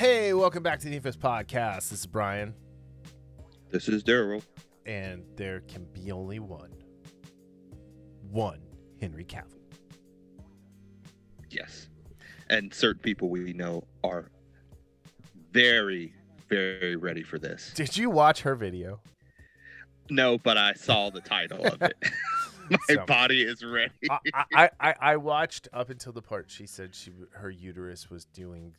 Hey, welcome back to the Infos Podcast. This is Brian, This is Darryl. and there can be only one. One Henry Cavill. Yes. And certain people we know are very, very ready for this. Did you watch her video? No, but I saw the title of it. My So- body is ready. I, I, I, I watched up until the part she said she her uterus was doing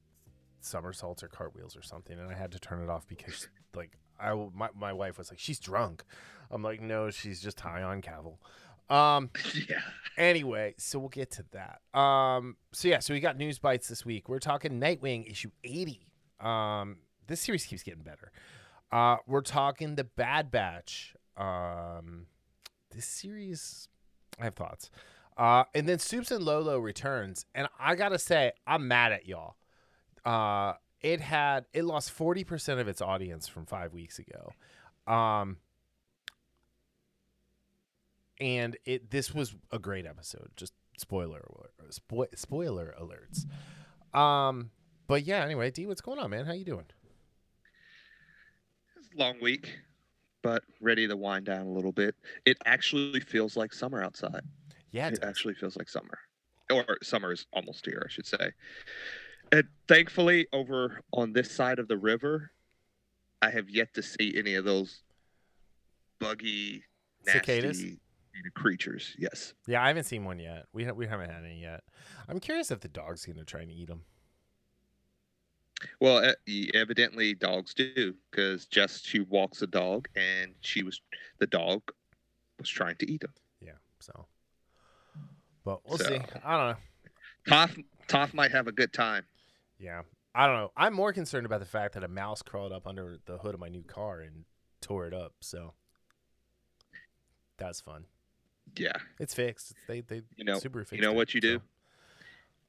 somersaults or cartwheels or something, and I had to turn it off because like I my my wife was like she's drunk. I'm like no, she's just high on Cavill. Um. yeah. Anyway, so we'll get to that. Um, so yeah, so we got news bites this week. We're talking Nightwing issue 80. Um, this series keeps getting better. Uh, we're talking the Bad Batch. Um, this series, I have thoughts. Uh, and then Supes and Lolo returns, and I gotta say, I'm mad at y'all. Uh, it had it lost 40% of its audience from five weeks ago. Um, and it this was a great episode. Just spoiler alert, spo- spoiler alerts. Um, but yeah. Anyway, D, what's going on, man? How you doing? It's a long week, but ready to wind down a little bit. It actually feels like summer outside. Yeah, It it actually feels like summer. Or summer is almost here, I should say. And thankfully, over on this side of the river, I have yet to see any of those buggy, nasty Cicadas? creatures. Yes. yeah. I haven't seen one yet. We ha- we haven't had any yet. I'm curious if the dog's gonna try and eat them. Well, evidently dogs do, because just she walks a dog, and she was the dog was trying to eat them. Yeah. So, but we'll see. I don't know. Toph, Toph might have a good time. Yeah. I don't know. I'm more concerned about the fact that a mouse crawled up under the hood of my new car and tore it up. So that's fun. Yeah. It's fixed. They they You know, super fixed you know it, what you do? so-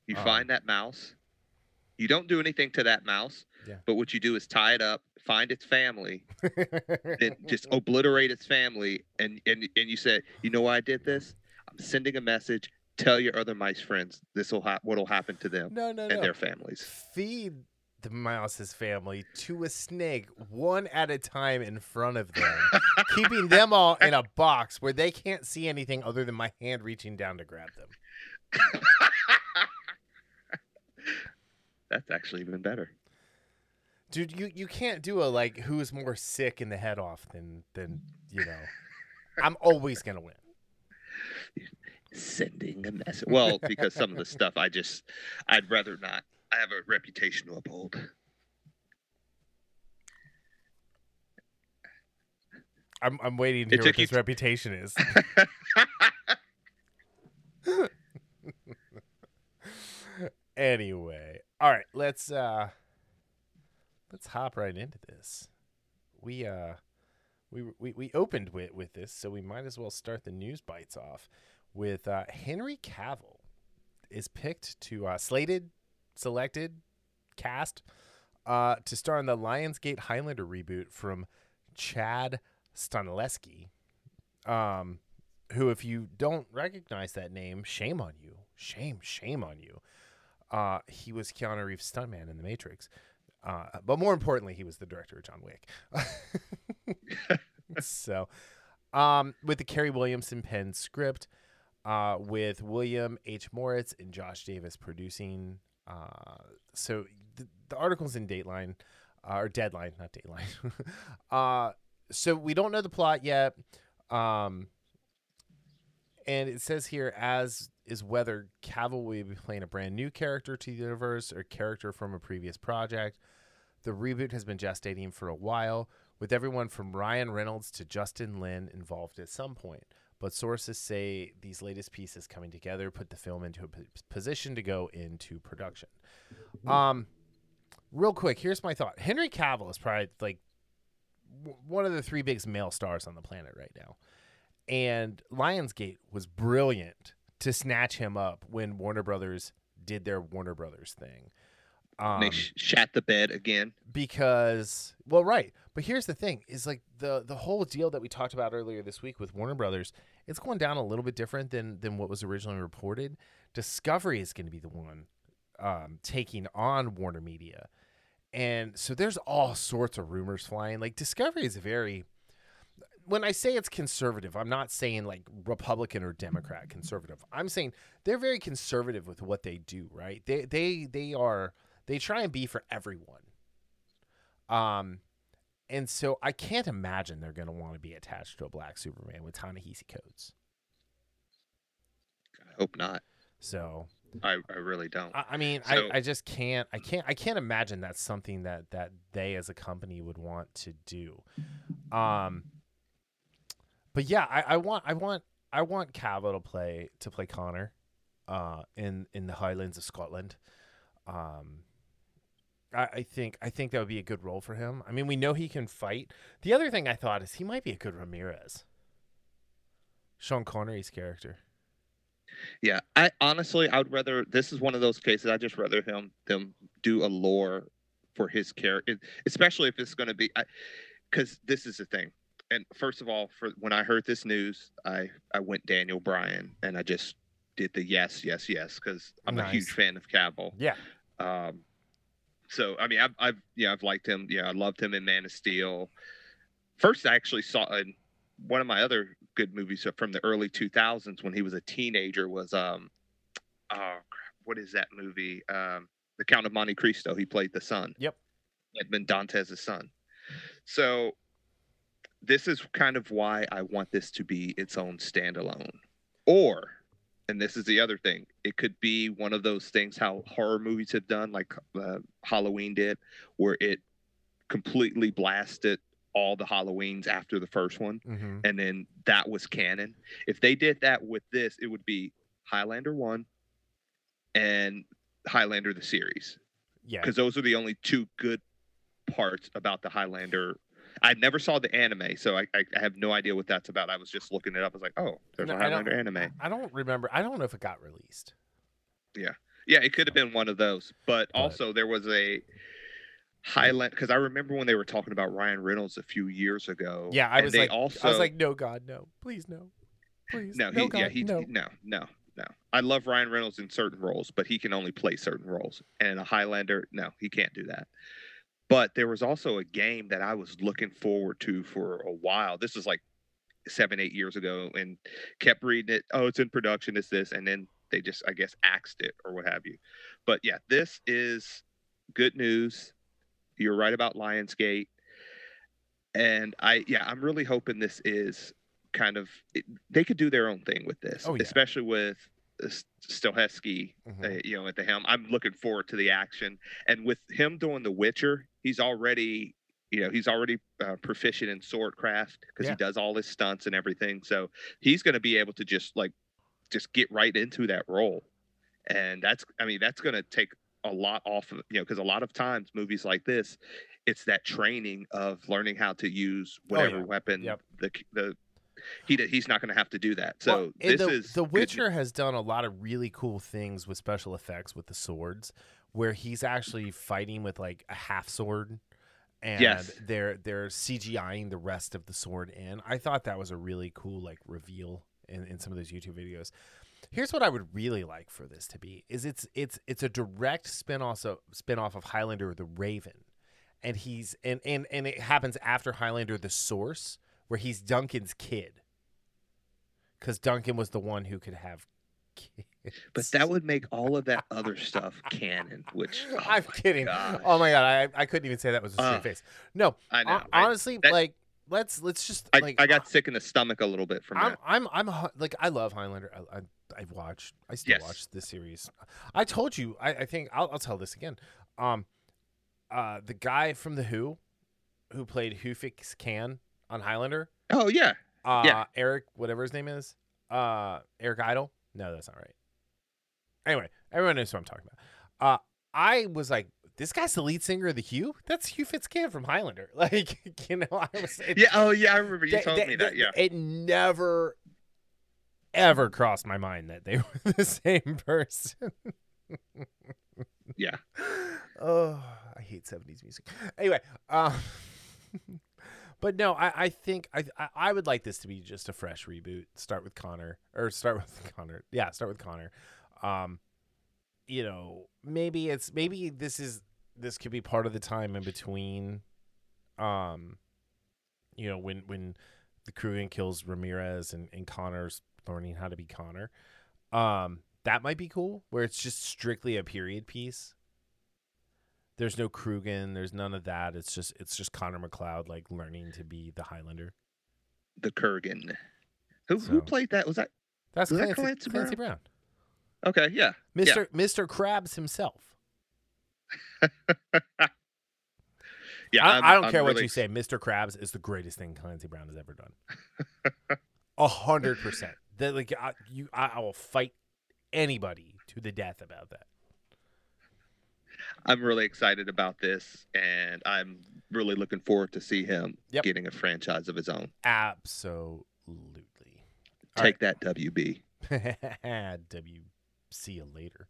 You Um, find that mouse. You don't do anything to that mouse. Yeah. But what you do is tie it up, find its family, then just obliterate its family, and and and you say, you know why I did this? I'm sending a message. Tell your other mice friends this will ha- what'll happen to them no, no, and no. their families. Feed the mouse's family to a snake one at a time in front of them, keeping them all in a box where they can't see anything other than my hand reaching down to grab them. That's actually even better. Dude, you, you can't do a like who's more sick in the head off than than you know. I'm always gonna win. Sending a message. Well, because some of the stuff I just, I'd rather not. I have a reputation to uphold. I'm I'm waiting to It hear what his t- reputation is. anyway, all right, let's uh let's hop right into this. We uh we we, we opened with with this, so we might as well start the news bites off with uh Henry Cavill is picked to uh slated, selected, cast uh to star in the Lionsgate Highlander reboot from Chad Stahelski. Um who if you don't recognize that name, shame on you. Shame, shame on you. Uh, he was Keanu Reeves' stuntman in The Matrix. Uh, but more importantly, he was the director of John Wick. so, um, with the Kerry Williamson pen script, uh, with William H. Moritz and Josh Davis producing. Uh, so the, the article's in Dateline, uh, or Deadline, not Dateline. uh, so we don't know the plot yet. Um, and it says here, as is whether Cavill will be playing a brand new character to the universe or character from a previous project. The reboot has been gestating for a while, with everyone from Ryan Reynolds to Justin Lin involved at some point. But sources say these latest pieces coming together put the film into a p- position to go into production. Um, real quick, here's my thought: Henry Cavill is probably like w- one of the three biggest male stars on the planet right now and Lionsgate was brilliant to snatch him up when Warner Brothers did their Warner Brothers thing. Um, they sh- shat the bed again. because well, right. But here's the thing: is like the the whole deal that we talked about earlier this week with Warner Brothers. It's going down a little bit different than than what was originally reported. Discovery is going to be the one um, taking on Warner Media, and so there's all sorts of rumors flying. Like Discovery is very when I say it's conservative, I'm not saying like Republican or Democrat conservative. I'm saying they're very conservative with what they do, right? They they they are they try and be for everyone. Um and so I can't imagine they're going to want to be attached to a black Superman with Ta-Nehisi Coates. I hope not. So I, I really don't. I, I mean, So- I, I just can't. I can't. I can't imagine that's something that that they as a company would want to do. Um. But yeah, I, I want. I want. I want Cavill to play to play Connor, uh, in in the Highlands of Scotland. Um. I, I think I think that would be a good role for him. I mean, we know he can fight. The other thing I thought is he might be a good Ramirez. Sean Connery's character. Yeah, I honestly, I would rather. This is one of those cases. I just rather him them do a lore for his character, especially if it's going to be, because this is the thing. And first of all, for when I heard this news, I I went Daniel Bryan, and I just did the yes, yes, yes, because I'm a huge fan of Cavill. Yeah. Um, so I mean, I've, I've yeah, I've liked him. Yeah, I loved him in Man of Steel. First, I actually saw in one of my other good movies from the early 2000s when he was a teenager was um, oh, crap, what is that movie? Um, The Count of Monte Cristo. He played the son. Yep. Edmond Dantes' son. So this is kind of why I want this to be its own standalone. Or, and this is the other thing, it could be one of those things how horror movies have done, like uh, Halloween did, where it completely blasted all the Halloweens after the first one, Mm-hmm. and then that was canon. If they did that with this, it would be Highlander 1 and Highlander the series Yeah. because those are the only two good parts about the Highlander. I never saw the anime, so I, I, I have no idea what that's about. I was just looking it up. I was like, oh, there's No, a I Highlander anime. I don't remember. I don't know if it got released. Yeah, yeah, it could have been one of those. But But- also, there was a Highland because I remember when they were talking about Ryan Reynolds a few years ago. Yeah, I and was they like, also I was like, no, God, no, please, no, please, no, no, he, God, yeah, he, no. no, no, no. I love Ryan Reynolds in certain roles, but he can only play certain roles. And a Highlander, no, he can't do that. But there was also a game that I was looking forward to for a while. This was like seven, eight years ago, and kept reading it. Oh, it's in production. It's this, and then they just, I guess, axed it or what have you. But yeah, this is good news. You're right about Lionsgate, and I, yeah, I'm really hoping this is kind of it, they could do their own thing with this, Oh, yeah. especially with uh, Stahelski, Mhm. uh, you know, at the helm. I'm looking forward to the action, and with him doing The Witcher, he's already, you know, he's already uh, proficient in swordcraft because Yeah. he does all his stunts and everything. So he's going to be able to just like, just get right into that role, and that's, I mean, that's going to take a lot off of you know because a lot of times movies like this it's that training of learning how to use whatever Oh, yeah. weapon Yep. the the he he's not going to have to do that so Well, this the, is the good Witcher has done a lot of really cool things with special effects with the swords, where he's actually fighting with like a half sword, and Yes. they're they're CGIing the rest of the sword in. I thought that was a really cool like reveal in, in some of those YouTube videos. Here's what I would really like for this to be: is it's it's it's a direct spin of spin off of Highlander the Raven, and he's and and and it happens after Highlander the Source, where he's Duncan's kid because Duncan was the one who could have kids. but that would make all of that other stuff canon which oh I'm kidding. gosh. Oh my god, I, I couldn't even say that was a straight Uh, face. No, i know I- honestly, that- like let's let's just I, like I got sick in the stomach a little bit from I'm that I'm I'm like I love Highlander. I, I I've watched. I still Yes. watch this series. I told you. I, I think I'll, I'll tell this again. Um, uh, the guy from the Who, who played Hugh Fitzcairn on Highlander. oh yeah Uh, Yeah. Eric, whatever his name is. Uh, Eric Idle. No, that's not right. Anyway, everyone knows what I'm talking about. Uh, I was like, this guy's the lead singer of the Who. That's Hugh Fitzcairn from Highlander. Like, you know, I was. It, yeah oh yeah i remember you told me that yeah It never, ever crossed my mind that they were the same person. yeah oh, I hate 70s music. Anyway, um, but no, I, I think I, I would like this to be just a fresh reboot. Start with Connor or start with Connor. Yeah, start with Connor. Um, you know, maybe it's maybe this is this could be part of the time in between, um, you know, when when the Kurgan kills Ramirez and and Connor's learning how to be Connor. Um, that might be cool, where it's just strictly a period piece. There's no Kurgan, there's none of that. It's just it's just Connor MacLeod like learning to be the Highlander. The Kurgan. Who So- who played that? Was that That's Was that Clancy, Clancy Clancy Brown? Brown. okay? Yeah. Mr. Mr. Krabs himself. Yeah. I, I'm- I don't I'm care what you say. Mr. Krabs is the greatest thing Clancy Brown has ever done. A hundred percent. That like I, you, I, I will fight anybody to the death about that. I'm really excited about this, and I'm really looking forward to see him Yep. getting a franchise of his own. Absolutely. All Take that, WB. W. See you later.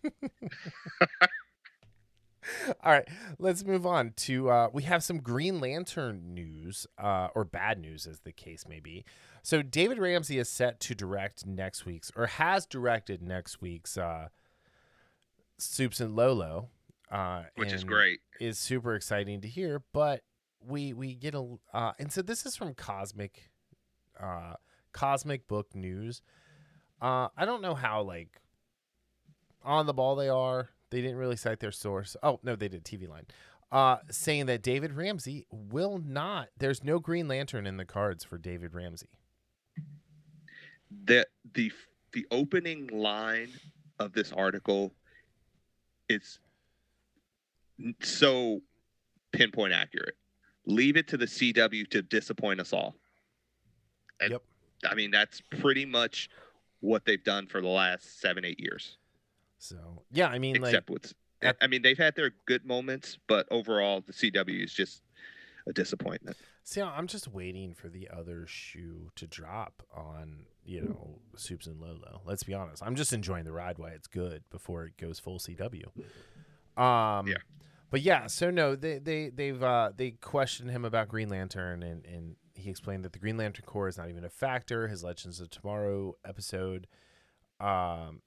All right, let's move on to. Uh, we have some Green Lantern news, uh, or bad news, as the case may be. So, David Ramsey is set to direct next week's, or has directed next week's, uh, Supes and Lolo, uh, Which is great. Is super exciting to hear. But we we get a, uh, and so this is from Cosmic, uh, Cosmic Book News. Uh, I don't know how like on the ball they are. They didn't really cite their source. Oh no, they did TV line, uh, saying that David Ramsey will not. There's no Green Lantern in the cards for David Ramsey. the the the opening line of this article n- so pinpoint accurate. Leave it to the CW to disappoint us all. And, Yep. I mean, that's pretty much what they've done for the last seven, eight years. So yeah, I mean like Except with, that- I mean, they've had their good moments, but overall, the CW is just a disappointment. See, I'm just waiting for the other shoe to drop on, you know, Supes and Lolo. Let's be honest. I'm just enjoying the ride while it's good before it goes full CW. Um, Yeah. But yeah, so no, they they they've uh, they questioned him about Green Lantern, and and he explained that the Green Lantern Corps is not even a factor. His Legends of Tomorrow episode, um,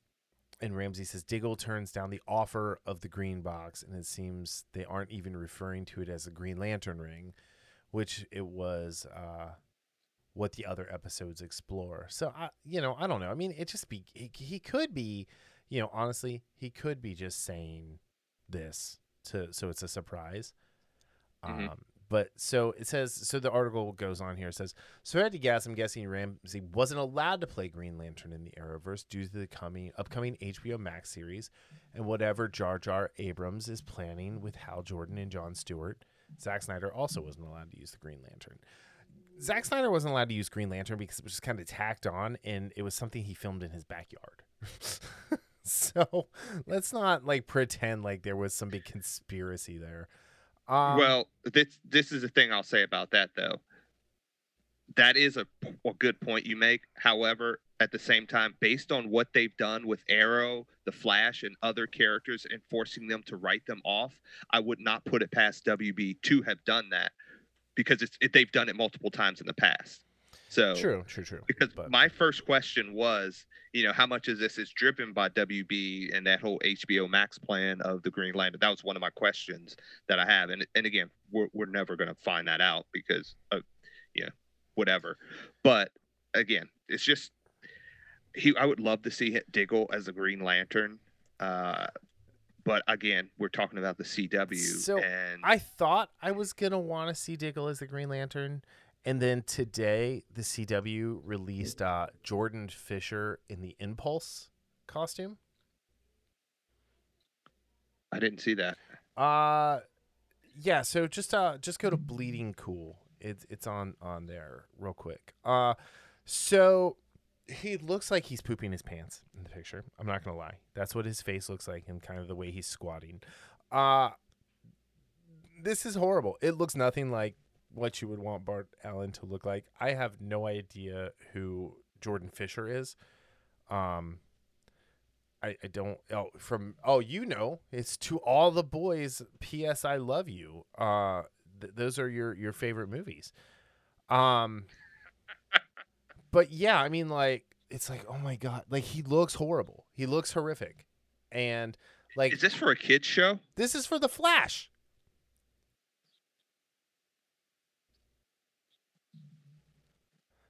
and Ramsey says Diggle turns down the offer of the green box, and it seems they aren't even referring to it as a Green Lantern ring, which it was uh, what the other episodes explore. So I, you know, I don't know. I mean, it just be he, he could be, you know, honestly, he could be just saying this to so it's a surprise. Mhm. Um, but so it says so the article goes on here it says so I had to guess I'm guessing Ramsey wasn't allowed to play Green Lantern in the Arrowverse due to the coming upcoming HBO Max series and whatever Jar Jar Abrams is planning with Hal Jordan and John Stewart. Zack Snyder also wasn't allowed to use the Green Lantern. Zack Snyder wasn't allowed to use Green Lantern because it was just kind of tacked on and it was something he filmed in his backyard. so let's not like pretend like there was some big conspiracy there. Um, well, this this is the thing I'll say about that though. That is a, a good point you make. However, at the same time, based on what they've done with Arrow, the Flash, and other characters, and forcing them to write them off, I would not put it past WB to have done that because it's it, they've done it multiple times in the past. So true, true, true. because but- my first question was, you know, how much of this is driven by WB and that whole HBO Max plan of the Green Lantern? That was one of my questions that I have, and and again, we're we're never going to find that out because, of, yeah, whatever. But again, it's just he. I would love to see Diggle as a Green Lantern. Uh, but again, we're talking about the CW, So, and I thought I was gonna want to see Diggle as the Green Lantern, and then today the CW released uh, Jordan Fisher in the Impulse costume. I didn't see that. Uh yeah, so just uh just go to Bleeding Cool. It's it's on on there real quick. Uh so he looks like he's pooping his pants in the picture. I'm not gonna lie. That's what his face looks like and kind of the way he's squatting. Uh this is horrible. It looks nothing like what you would want Bart Allen to look like. I have no idea who Jordan Fisher is. Um I, I don't oh from oh you know it's to all the boys ps i love you uh th- those are your your favorite movies um but yeah i mean like it's like oh my god like he looks horrible he looks horrific and Like Is this for a kids show? this is for the Flash.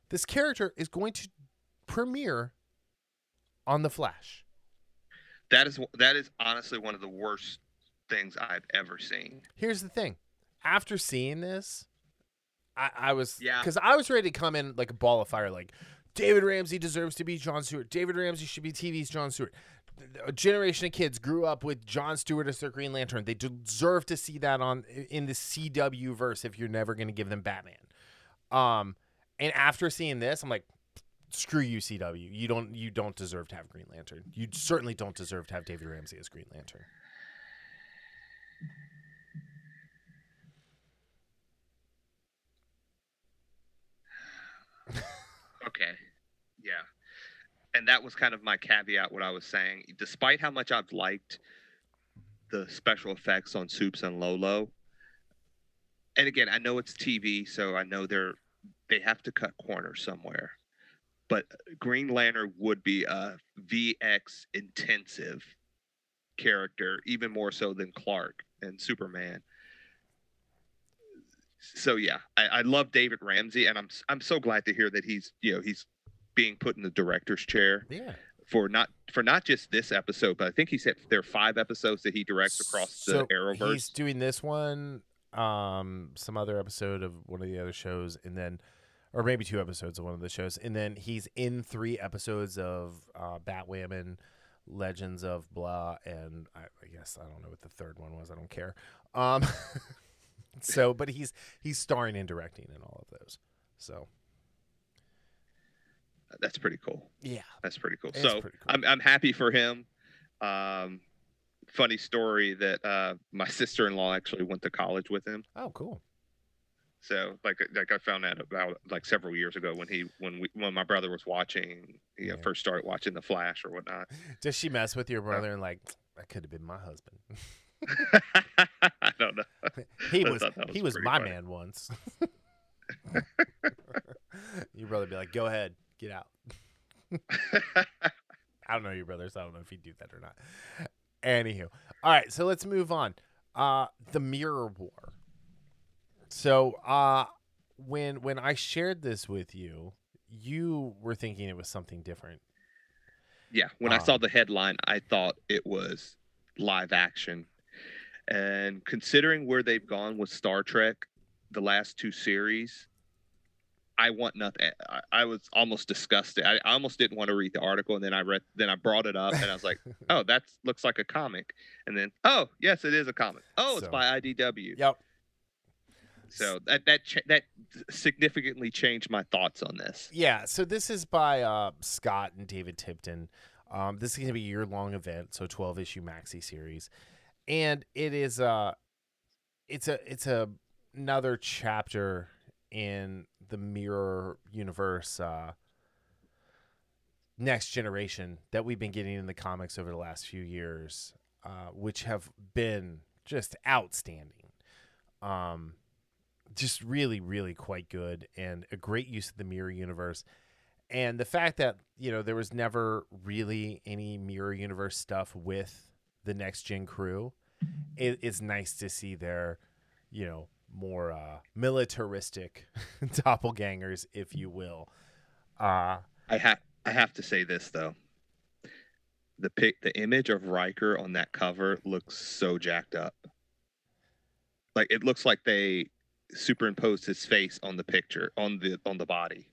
This character is going to premiere on the Flash. That is that is honestly one of the worst things I've ever seen. Here's the thing. After seeing this, I, I was Yeah. because I was ready to come in like a ball of fire, like David Ramsey deserves to be John Stewart. David Ramsey should be TV's John Stewart. A generation of kids grew up with John Stewart as their Green Lantern. They deserve to see that on in the CW verse if you're never going to give them Batman. Um, and after seeing this, I'm like, screw you, CW. You don't you don't deserve to have Green Lantern. You certainly don't deserve to have David Ramsey as Green Lantern. Okay. Yeah. And that was kind of my caveat what I was saying. Despite how much I've liked the special effects on Supes and Lolo. And again, I know it's TV, so I know they're they have to cut corners somewhere. But Green Lantern would be a VX intensive character, even more so than Clark and Superman. So yeah, I, I love David Ramsey, and I'm I'm so glad to hear that he's you know he's being put in the director's chair Yeah. for not for not just this episode, but I think he said there are five episodes that he directs across the So Arrowverse. He's doing this one, um, some other episode of one of the other shows, and then, or maybe two episodes of one of the shows, and then he's in three episodes of uh, Batwoman, Legends of Blah, and I, I guess I don't know what the third one was. I don't care. Um, so, but he's he's starring and directing in all of those. So That's pretty cool. yeah, That's pretty cool. It's so pretty cool. I'm I'm happy for him. Um, funny story that uh, my sister-in-law actually went to college with him. oh cool. So like like I found out about like several years ago when he when we when my brother was watching you know first started watching the Flash or whatnot. Does she mess with your brother and like that could have been my husband? I don't know. he was, was he was my funny. man once. your brother be like, "Go ahead, get out." I don't know your brother, so I don't know if he'd do that or not. Anywho, all right, so let's move on. Uh, the Mirror War. So, uh, when when I shared this with you, you were thinking it was something different. Yeah, when I saw Um, the headline, I thought it was live action. And considering where they've gone with Star Trek, the last two series, I want nothing. I, I was almost disgusted. I, I almost didn't want to read the article, and then I read, then I brought it up, and I was like, "Oh, that looks like a comic." And then, "Oh, yes, it is a comic. Oh, it's So- by IDW." Yep. So that that cha- that significantly changed my thoughts on this. Yeah, so this is by uh, Scott and David Tipton. Um, this is going to be a year long event, so twelve issue maxi series, and it is uh, it's a it's a another chapter in the mirror universe uh, next generation that we've been getting in the comics over the last few years, uh, which have been just outstanding. Um, just really, really quite good and a great use of the mirror universe. And the fact that, you know, there was never really any mirror universe stuff with the next gen crew, it, it's nice to see their, you know, more uh, militaristic doppelgangers, if you will. Uh, I have I have to say this though. The pic the image of Riker on that cover looks so jacked up. Like it looks like they superimposed his face on the picture on the on the body.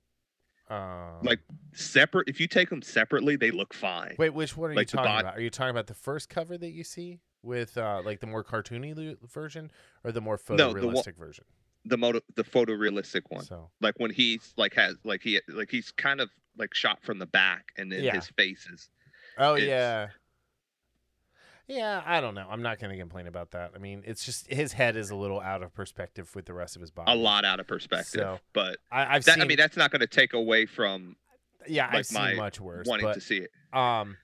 Uh, Like separate if you take them separately, they look fine. wait, which one are like you talking bod- about? Are you talking about the first cover that you see with uh, like the more cartoony lu- version or the more No, the one- photorealistic version? The moto, the photorealistic one. So, Like when he's like has like he like he's kind of like shot from the back and then Yeah. his face is Oh yeah. Yeah, I don't know. I'm not going to complain about that. I mean, it's just his head is a little out of perspective with the rest of his body. a lot out of perspective. So, but I, I've that, seen. I mean that's not going to take away from yeah, I've seen my much worse. wanting But to see it. um,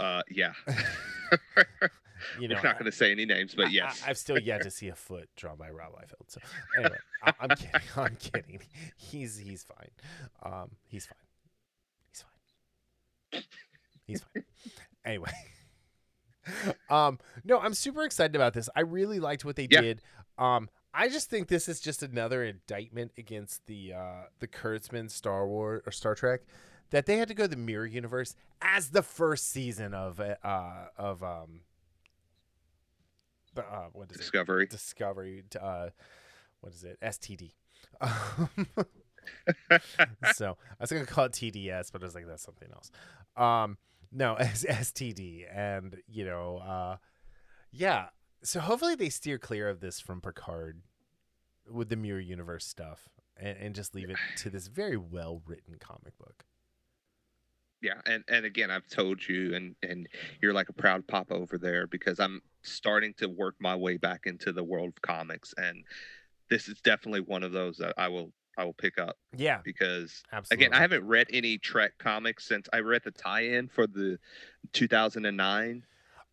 Uh, yeah. you know, We're not going to say any names, but yes. I, have still yet to see a foot drawn by Rob Liefeld. So anyway, I, I'm kidding. I'm kidding. He's he's fine. Um, he's fine. He's fine. He's fine. Anyway, um, no, I'm super excited about this. I really liked what they Yeah. did. Um, I just think this is just another indictment against the uh, the Kurtzman Star Wars or Star Trek that they had to go to the mirror universe as the first season of uh, of um uh, what is it Discovery. Discovery uh what is it STD. Um, so I was gonna call it TDS, but I was like that's something else. Um, no, as STD, and you know, uh, yeah. So hopefully they steer clear of this from Picard with the mirror universe stuff, and, and just leave it to this very well written comic book. Yeah, and and again, I've told you, and and you're like a proud papa over there because I'm starting to work my way back into the world of comics, and this is definitely one of those that I will I will pick up Yeah, because absolutely. again, I haven't read any Trek comics since I read the tie-in for the 2009. and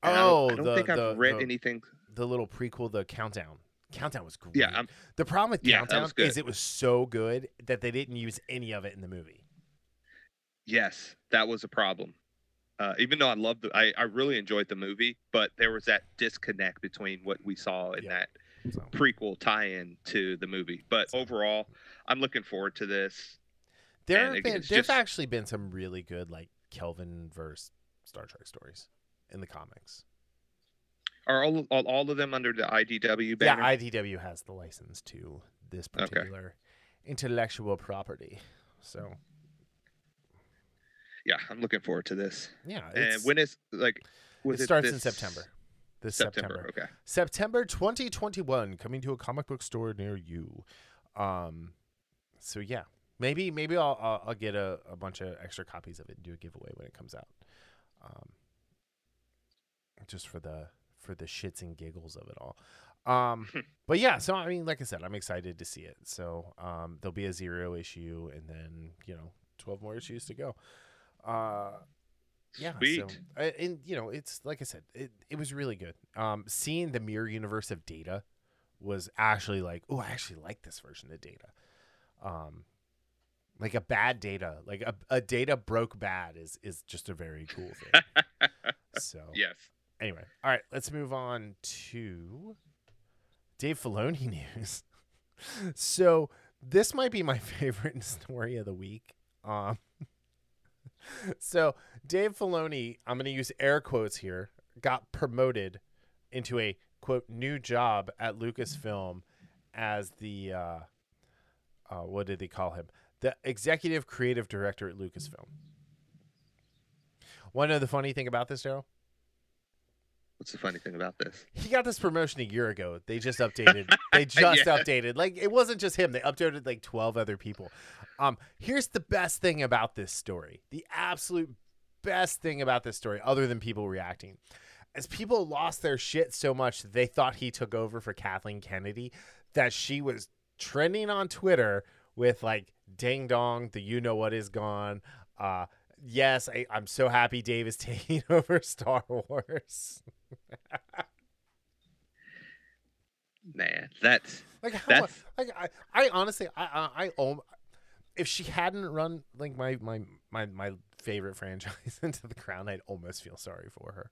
I don't, Oh, I don't the- think I've the- read the- anything. the little prequel, the countdown. Countdown was great. Yeah, I'm, the problem with Yeah, Countdown is it was so good that they didn't use any of it in the movie. yes, that was a problem. Uh, even though I loved the, I, I really enjoyed the movie, but there was that disconnect between what we saw in Yeah. that So prequel tie-in to the movie. But overall, I'm looking forward to this. there have been it's there've just- actually been some really good like Kelvin verse Star Trek stories in the comics. Are all all, all of them under the IDW banner? Yeah, IDW has the license to this Okay. particular intellectual property. So yeah, I'm looking forward to this. yeah, And when is like it starts in September. This September. September. Okay. September 2021 coming to a comic book store near you. Um so yeah. Maybe maybe I'll I'll, I'll get a, a bunch of extra copies of it and do a giveaway when it comes out. Um just for the for the shits and giggles of it all. Um but yeah, so I mean like I said, I'm excited to see it. So um there'll be a zero issue and then, you know, 12 more issues to go. Uh yeah, so Sweet. uh, and you know, it's like I said, it, it was really good. Um, seeing the mirror universe of Data was actually like, oh, I actually like this version of Data. Um, like a bad Data, like a, a Data broke bad is is just a very cool thing. so yes. anyway, all right, let's move on to Dave Filoni news. so this might be my favorite story of the week. Um, so Dave Filoni, I'm going to use air quotes here, got promoted into a quote new job at Lucasfilm as the uh, uh, what did they call him? The executive creative director at Lucasfilm. To know the funny thing about this, Darryl? What's the funny thing about this? He got this promotion a year ago. They just updated. they just Yeah. updated. Like it wasn't just him. They updated like 12 other people. Um here's the best thing about this story. The absolute best thing about this story other than people reacting. As people lost their shit so much they thought he took over for Kathleen Kennedy that she was trending on Twitter with like ding dong, the you know what is gone. Uh yes, I, I'm so happy Dave is taking over Star Wars. Man, that's Like how That's- like I, I honestly I I, I if she hadn't run like my my my my favorite franchise into the ground, I'd almost feel sorry for her.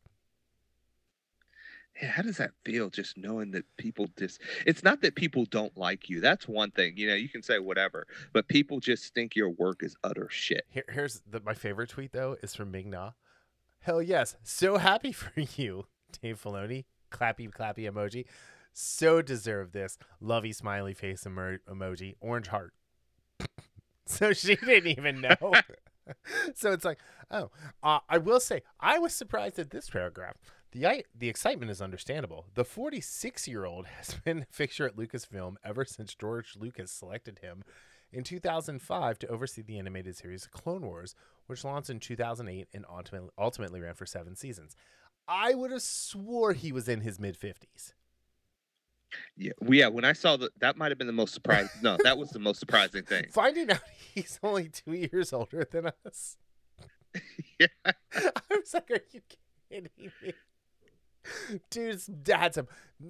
yeah, how does that feel just knowing that people just it's not that people don't like you. That's one thing. You know, you can say whatever, but people just think your work is utter shit. Here, here's the, my favorite tweet though is from Ming Na. Hell yes, so happy for you, Dave Filoni. Clappy clappy emoji. So deserve this. Lovey smiley face emo- emoji. Orange heart. so she didn't even know. so it's like, oh, uh, I will say, I was surprised at this paragraph. The the excitement is understandable. The 46 year old has been a fixture at Lucasfilm ever since George Lucas selected him in 2005 to oversee the animated series Clone Wars, which launched in 2008 and ultimately, ultimately ran for seven seasons. I would have swore he was in his mid 50s. Yeah, well, yeah. When I saw that, that might have been the most surprising. no, that was the most surprising thing. Finding out he's only two years older than us. Yeah. I was like, are you kidding me? Dude's had some,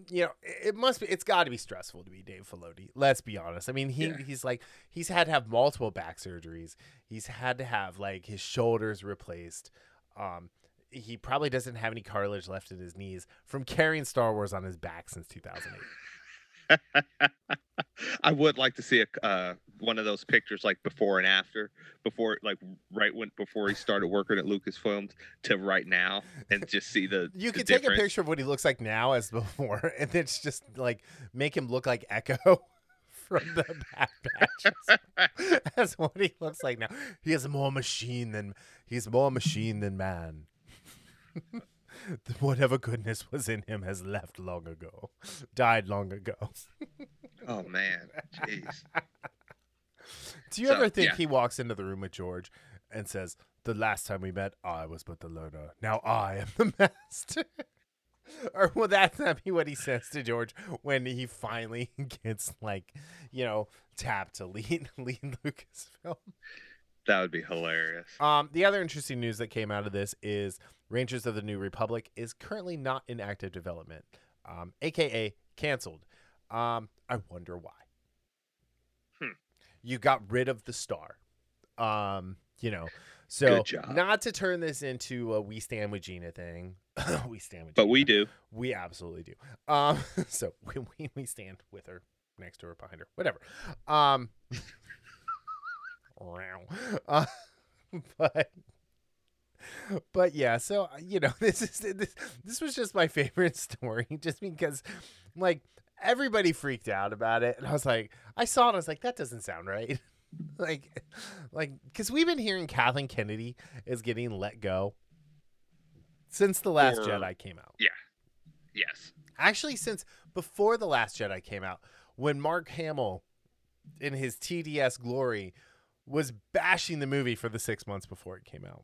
you know, it it must be, it's got to be stressful to be Dave Filoni. Let's be honest. I mean, he Yeah. he's like, he's had to have multiple back surgeries. He's had to have like his shoulders replaced. Um, he probably doesn't have any cartilage left in his knees from carrying Star Wars on his back since 2008. I would like to see a uh, one of those pictures like before and after, before like right when before he started working at Lucasfilms to right now, and just see the. You the could take a picture of what he looks like now as before, and then it's just like make him look like Echo from the Bad Batch. That's what he looks like now. He is more machine than he's more machine than man. Whatever goodness was in him has left long ago, died long ago. Oh man, jeez. Do you So, ever think yeah. he walks into the room with George and says, "The last time we met, I was but the learner. Now I am the master." or will that not be what he says to George when he finally gets like, you know, tapped to lead lead Lucasfilm? That would be hilarious. Um, the other interesting news that came out of this is Rangers of the New Republic is currently not in active development, um, aka canceled. Um, I wonder why. Hmm. You got rid of the star. Um, you know, so Good job. not to turn this into a we stand with Gina thing. we stand with But Gina. we do. We absolutely do. Um, so we, we we stand with her, next to her, behind her, whatever. Uh, but but yeah. So uh, you know, this is this this was just my favorite story, just because like everybody freaked out about it, and I was like, I saw it, I was like, that doesn't sound right. like, like because we've been hearing Kathleen Kennedy is getting let go since the Last Or- Jedi came out Yeah. Yes. actually since before the last jedi came out when mark hamill in his tds glory was bashing the movie for the six months before it came out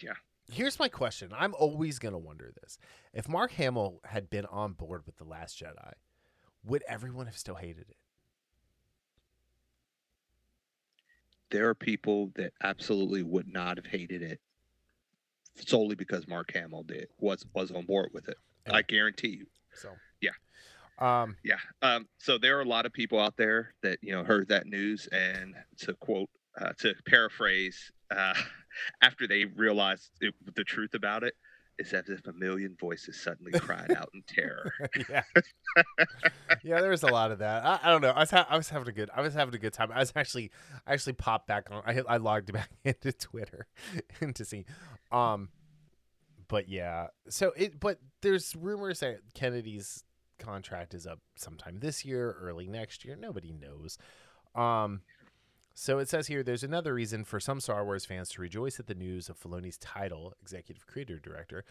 Yeah. here's my question i'm always going to wonder this if mark hamill had been on board with the last jedi would everyone have still hated it There are people that absolutely would not have hated it solely because Mark Hamill did was was on board with it. Yeah. I guarantee you. so. Um Yeah. Um, so there are a lot of people out there that you know heard that news, and to quote, uh, to paraphrase, uh, after they realized it, the truth about it, it's as if a million voices suddenly cried out in terror. yeah, yeah. There was a lot of that. I, I don't know. I was ha- I was having a good I was having a good time. I was actually I actually popped back on. I I logged back into Twitter and to see, um, but yeah. So it but there's rumors that Kennedy's contract is up sometime this year, early next year. Nobody knows. Um. So it says here there's another reason for some Star Wars fans to rejoice at the news of Filoni's title, executive creator director,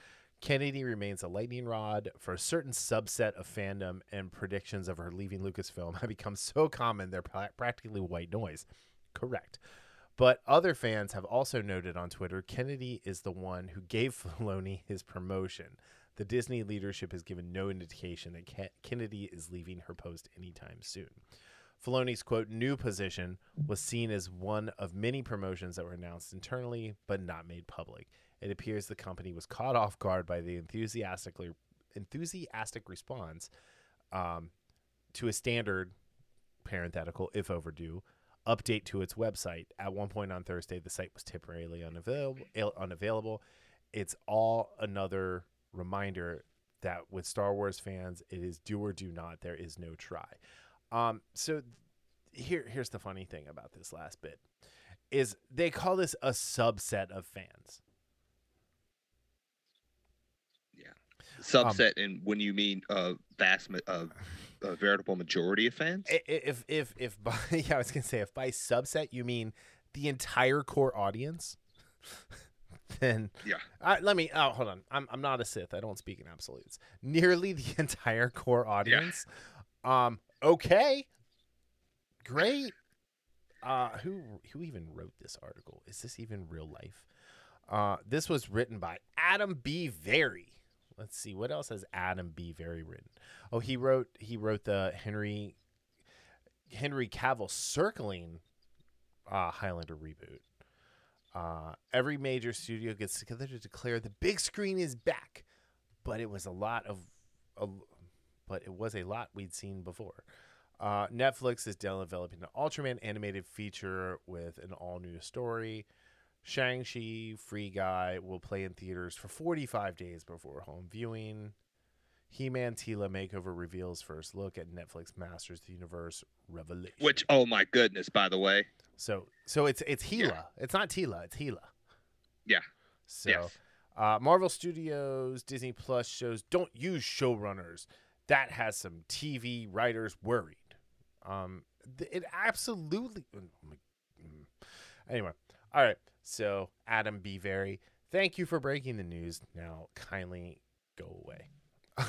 Kennedy remains a lightning rod for a certain subset of fandom, and predictions of her leaving Lucasfilm have become so common they're pra- practically white noise. Correct. But other fans have also noted on Twitter Kennedy is the one who gave Filoni his promotion. The Disney leadership has given no indication that Ke- Kennedy is leaving her post anytime soon. Filoni's quote new position was seen as one of many promotions that were announced internally but not made public. It appears the company was caught off guard by the enthusiastically enthusiastic response um, to a standard parenthetical if overdue update to its website. At one point on Thursday, the site was temporarily unavailable. Unavailable. It's all another reminder that with Star Wars fans, it is do or do not. There is no try. Um, so th- here, here's the funny thing about this last bit is they call this a subset of fans. Yeah, subset, and when you mean a vast, uh, a veritable majority of fans, If if if by yeah, I was gonna say if by subset you mean the entire core audience, then Yeah. Uh, let me. Oh, hold on. I'm I'm not a Sith. I don't speak in absolutes. Nearly the entire core audience. Yeah. Um. Okay. Great. Uh. Who who even wrote this article? Is this even real life? Uh. This was written by Adam B. Vary. Let's see. What else has Adam B. Vary written? Oh, he wrote he wrote the Henry Henry Cavill circling uh, Highlander reboot. Uh, every major studio gets together to declare the big screen is back, but it was a lot of, a, but it was a lot we'd seen before. Uh, Netflix is developing an Ultraman animated feature with an all new story. Shang-Chi Free Guy will play in theaters for 45 days before home viewing. He-Man Teela Makeover reveals first look at Netflix Masters of the Universe Revelation. Which, oh my goodness, by the way. So so it's it's Hela. It's not Teela, it's Hela. Yeah. So Yes. uh, Marvel Studios, Disney Plus shows don't use showrunners. That has some TV writers worried. Um, it absolutely. mm, mm. Anyway, all right. So Adam B. Vary, thank you for breaking the news. Now kindly go away.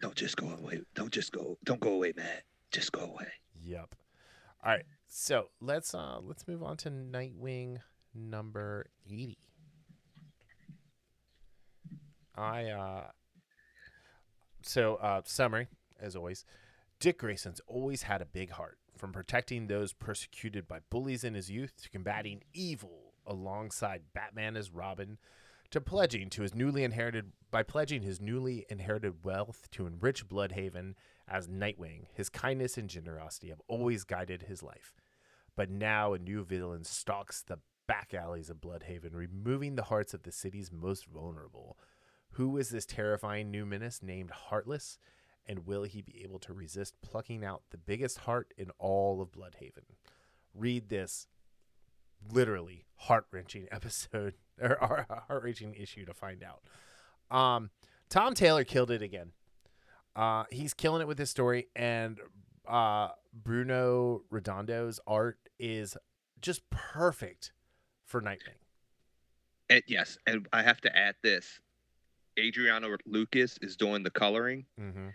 Don't just go away. Don't just go. Don't go away, Matt. Just go away. Yep. All right. So let's uh let's move on to Nightwing number eighty. I uh so uh summary, as always. Dick Grayson's always had a big heart, from protecting those persecuted by bullies in his youth to combating evil alongside Batman as Robin to pledging to his newly inherited by pledging his newly inherited wealth to enrich Blüdhaven as Nightwing. His kindness and generosity have always guided his life. But now a new villain stalks the back alleys of Blüdhaven, removing the hearts of the city's most vulnerable. Who is this terrifying new menace named Heartless? And will he be able to resist plucking out the biggest heart in all of Blüdhaven? Read this literally heart wrenching episode or, heart wrenching issue to find out. Um, Tom Taylor killed it again. Uh, he's killing it with his story, and uh, Bruno Redondo's art is just perfect for Nightwing. And yes, and I have to add this: Adriano Lucas is doing the coloring. Mm-hmm.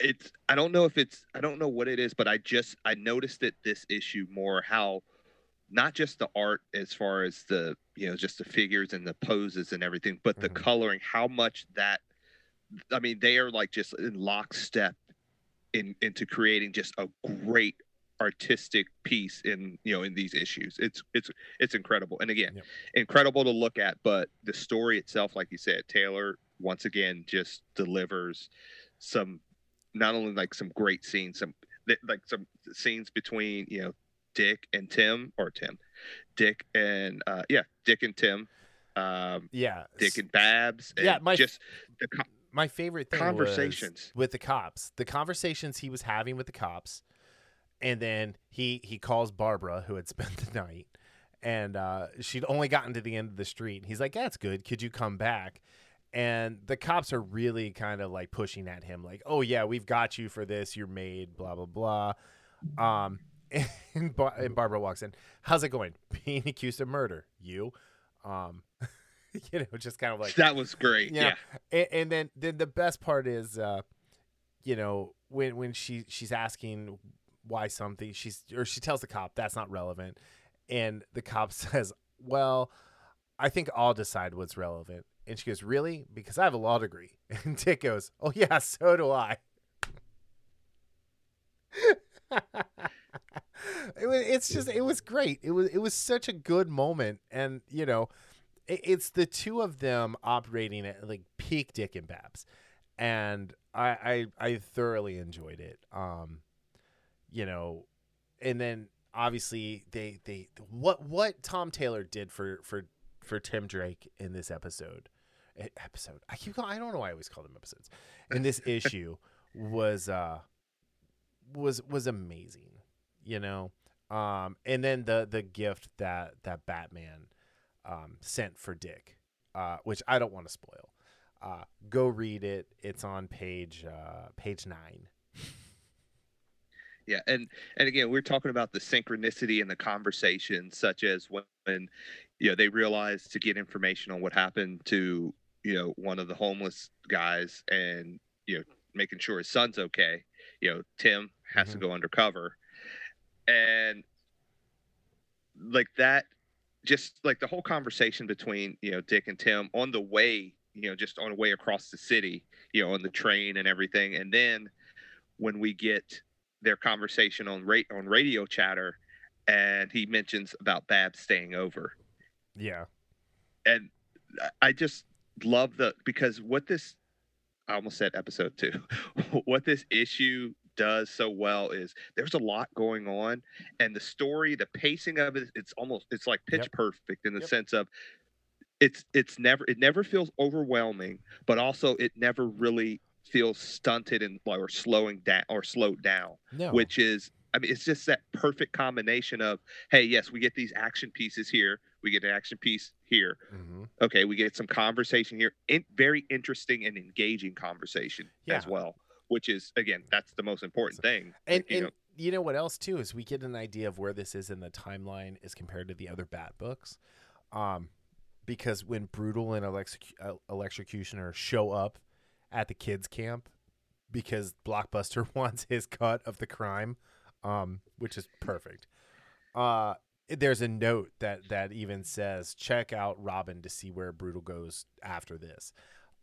It's I don't know if it's I don't know what it is, but I just I noticed it this issue more how not just the art as far as the you know just the figures and the poses and everything, but the Mhm. coloring, how much that I mean they are like just in lockstep in into creating just a great artistic piece in you know in these issues it's it's it's incredible and again Yep. incredible to look at but the story itself like you said taylor once again just delivers some not only like some great scenes some like some scenes between you know dick and tim or tim dick and uh yeah dick and tim um Yeah, dick and babs and Yeah, my- just the co- my favorite thing Conversations. with the cops. The conversations he was having with the cops, and then he he calls Barbara, who had spent the night, and uh, she'd only gotten to the end of the street. He's like, "That's good. Could you come back?" And the cops are really kind of like pushing at him, like, "Oh yeah, we've got you for this. You're made." Blah blah blah. Um, and, Bar- and Barbara walks in. How's it going? Being accused of murder. You, um, you know, just kind of like that was great Yeah. yeah and, and then then the best part is uh you know when when she she's asking why something she's or she tells the cop that's not relevant and the cop says well i think i'll decide what's relevant and she goes really because i have a law degree and dick goes oh yeah so do i it was, it's just it was great. It was it was such a good moment. And you know it, it's the two of them operating at like peak Dick and Babs, and I, I I thoroughly enjoyed it. Um, you know, and then obviously they they what what Tom Taylor did for for for Tim Drake in this episode episode I keep calling, I don't know why I always call them episodes in this issue was uh was was amazing you know um and then the the gift that that Batman um, sent for Dick, uh, which I don't want to spoil. Uh, go read it. It's on page uh, page nine. Yeah, and and again, we're talking about the synchronicity in the conversation, such as when, you know they realize to get information on what happened to you know one of the homeless guys, and you know making sure his son's okay. You know, Tim has to Mhm. go undercover, and like that, just like the whole conversation between you know Dick and Tim on the way, you know, just on the way across the city, you know, on the train and everything, and then when we get their conversation on rate on radio chatter and he mentions about bab staying over. Yeah. And I- I just love the because what this I almost said episode two. what this issue does so well is there's a lot going on, and the story, the pacing of it, it's almost it's like pitch Yep. perfect in the Yep. sense of it's it's never it never feels overwhelming, but also it never really feels stunted and or slowing down or slowed down No. which is I mean, it's just that perfect combination of, hey, yes, we get these action pieces here, we get an action piece here. hmm Okay, we get some conversation here, in, very interesting and engaging conversation as well. Which is again, that's the most important thing. And you and know, you know what else too is we get an idea of where this is in the timeline as compared to the other Bat books, um, because when Brutal and Electrocu- uh, Electrocutioner show up at the kids camp, because Blockbuster wants his cut of the crime, um, which is perfect. Uh, there's a note that that even says check out Robin to see where Brutal goes after this,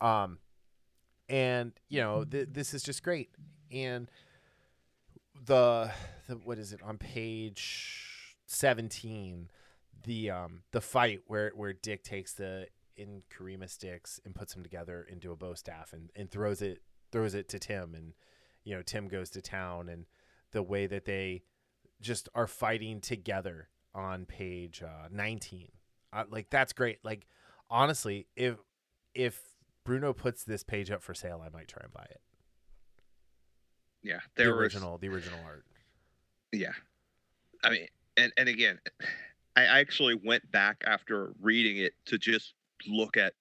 um, and you know th- this is just great. And the, the what is it? On page 17 the um the fight where where dick takes the in karima sticks and puts them together into a bow staff and, and throws it throws it to tim. And you know tim goes to town and the way that they just are fighting together on page uh, 19 uh, like that's great. Like honestly if if bruno puts this page up for sale i might try and buy it yeah, the there was original the original art Yeah. I mean, and and again, I actually went back after reading it to just look at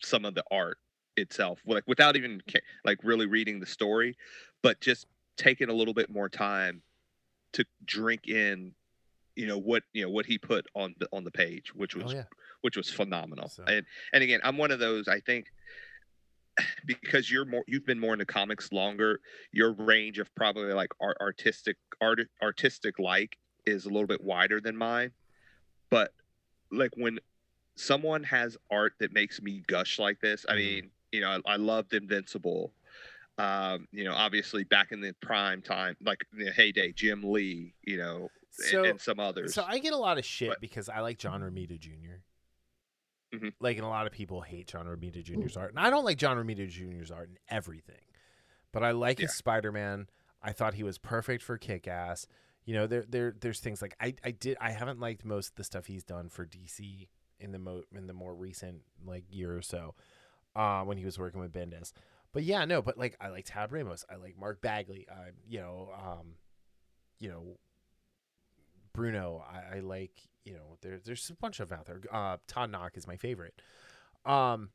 some of the art itself, like without even like really reading the story, but just taking a little bit more time to drink in, you know what you know what he put on the on the page, which oh, was oh yeah which was phenomenal. So- And and again, I'm one of those. I think because you're more, you've been more into comics longer. Your range of probably like art, artistic art, artistic like is a little bit wider than mine. But like when someone has art that makes me gush like this, I Mhm. mean, you know, I, I loved Invincible. Um, you know, obviously back in the prime time, like the heyday, Jim Lee, you know, and- so and, some others. so i get a lot of shit But- because i like john romita jr Mhm. like and a lot of people hate john romita jr's art and i don't like john romita jr's art in everything but i like his spider-man. I thought he was perfect for kick-ass. You know there there there's things like i i did i haven't liked most of the stuff he's done for dc in the mo in the more recent like year or so uh when he was working with bendis. But yeah no but like i like tab ramos. I like mark bagley. I you know um you know Bruno, I, I like you know there, there's a bunch of them out there. Uh, Todd Nauck is my favorite. Um,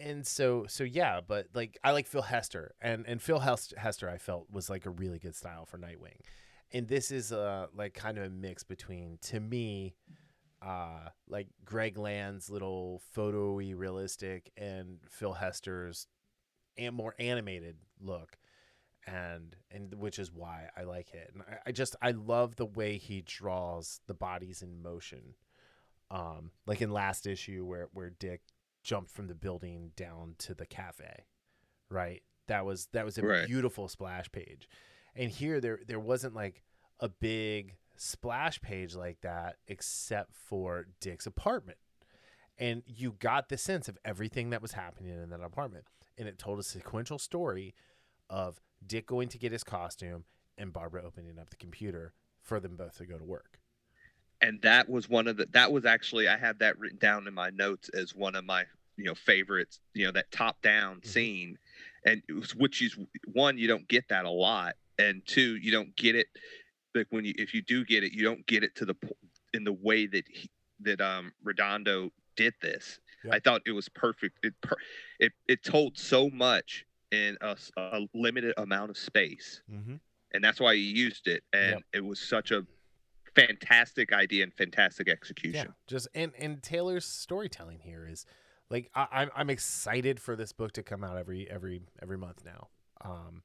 and so so yeah, but like I like Phil Hester and and Phil Hester I felt was like a really good style for Nightwing, and this is uh like kind of a mix between to me, uh like Greg Land's little photo-y realistic and Phil Hester's and more animated look and and which is why I like it. And I, I just I love the way he draws the bodies in motion. Um, like in last issue where where Dick jumped from the building down to the cafe, right? That was that was a Right. beautiful splash page. And here there there wasn't like a big splash page like that except for Dick's apartment. And you got the sense of everything that was happening in that apartment. And it told a sequential story of Dick going to get his costume and Barbara opening up the computer for them both to go to work. and that was one of the that was actually i had that written down in my notes as one of my you know favorites you know that top down Mhm. scene and it was, which is one you don't get that a lot and two you don't get it like when you if you do get it you don't get it to the in the way that he, that um redondo did this Yeah. i thought it was perfect it per, it, it told so much in a limited amount of space Mm-hmm. and that's why he used it and Yep. it was such a fantastic idea and fantastic execution Yeah, just and and Taylor's storytelling here is like I, I'm I'm excited for this book to come out every every every month now. Um,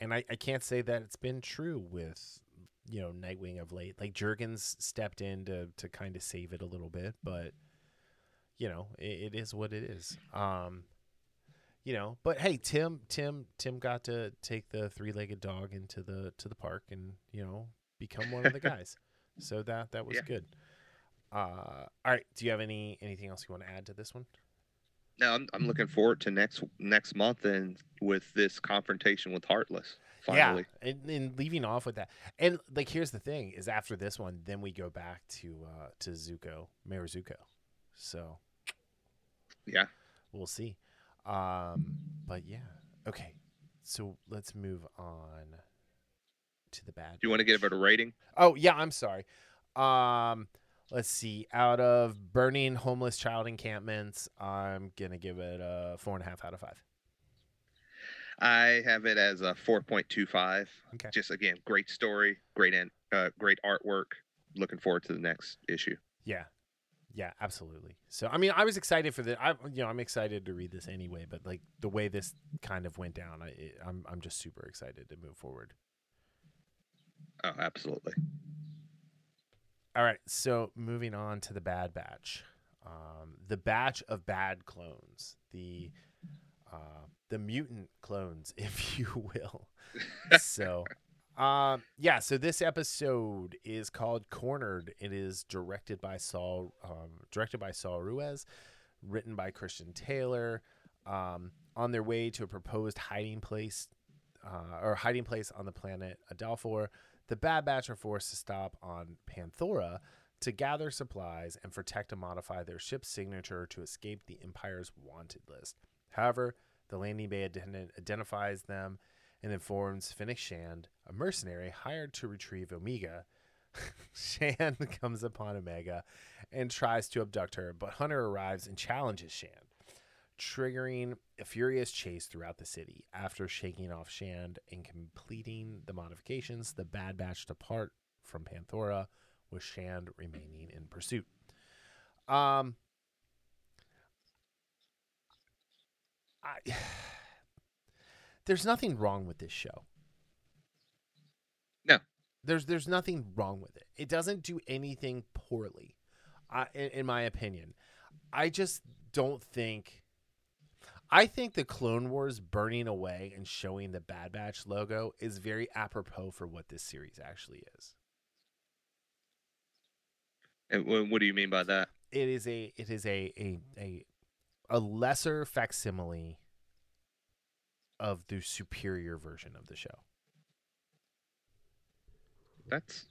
and I I can't say that it's been true with you know Nightwing of late. Like Jurgens stepped in to to kind of save it a little bit, but you know it, it is what it is. Um, you know, but hey, Tim Tim Tim got to take the three legged dog into the to the park and you know become one of the guys. So that that was Yeah. good. Uh, all right. Do you have any anything else you want to add to this one? No, I'm I'm looking forward to next next month and with this confrontation with Heartless. Finally. Yeah, and, and leaving off with that, and like here's the thing: is after this one, then we go back to uh to Zucco, Mayor Zucco. So Yeah. we'll see. Um, but yeah, okay. So let's move on to the bad. Do you want to give it a rating? Oh yeah, I'm sorry. Um, let's see. Out of burning homeless child encampments, I'm gonna give it a four and a half out of five. I have it as a 4.25. Okay. Just again, great story, great en- uh, great artwork. Looking forward to the next issue. Yeah, yeah, absolutely. So I mean, I was excited for the. I you know I'm excited to read this anyway, but like the way this kind of went down, I it, I'm I'm just super excited to move forward. Oh, absolutely. All right, so moving on to the Bad Batch, um, the batch of bad clones, the uh, the mutant clones, if you will. so, um, yeah, so this episode is called Cornered. It is directed by Saul, um, directed by Saul Ruiz, written by Christian Taylor. Um, on their way to a proposed hiding place, uh, or hiding place on the planet Adalfor, the Bad Batch are forced to stop on Pantora to gather supplies and protect and modify their ship's signature to escape the Empire's wanted list. However, the landing bay attendant identifies them and informs Fennec Shand, a mercenary hired to retrieve Omega. Shand comes upon Omega and tries to abduct her, but Hunter arrives and challenges Shand, triggering a furious chase throughout the city. After shaking off Shand and completing the modifications, the Bad Batch depart from Pantora, with Shand remaining in pursuit. Um, I, there's nothing wrong with this show. There's there's nothing wrong with it. It doesn't do anything poorly, I, in, in my opinion. I just don't think. I think the Clone Wars burning away and showing the Bad Batch logo is very apropos for what this series actually is. And what do you mean by that? It is a it is a a a, a lesser facsimile of the superior version of the show. That's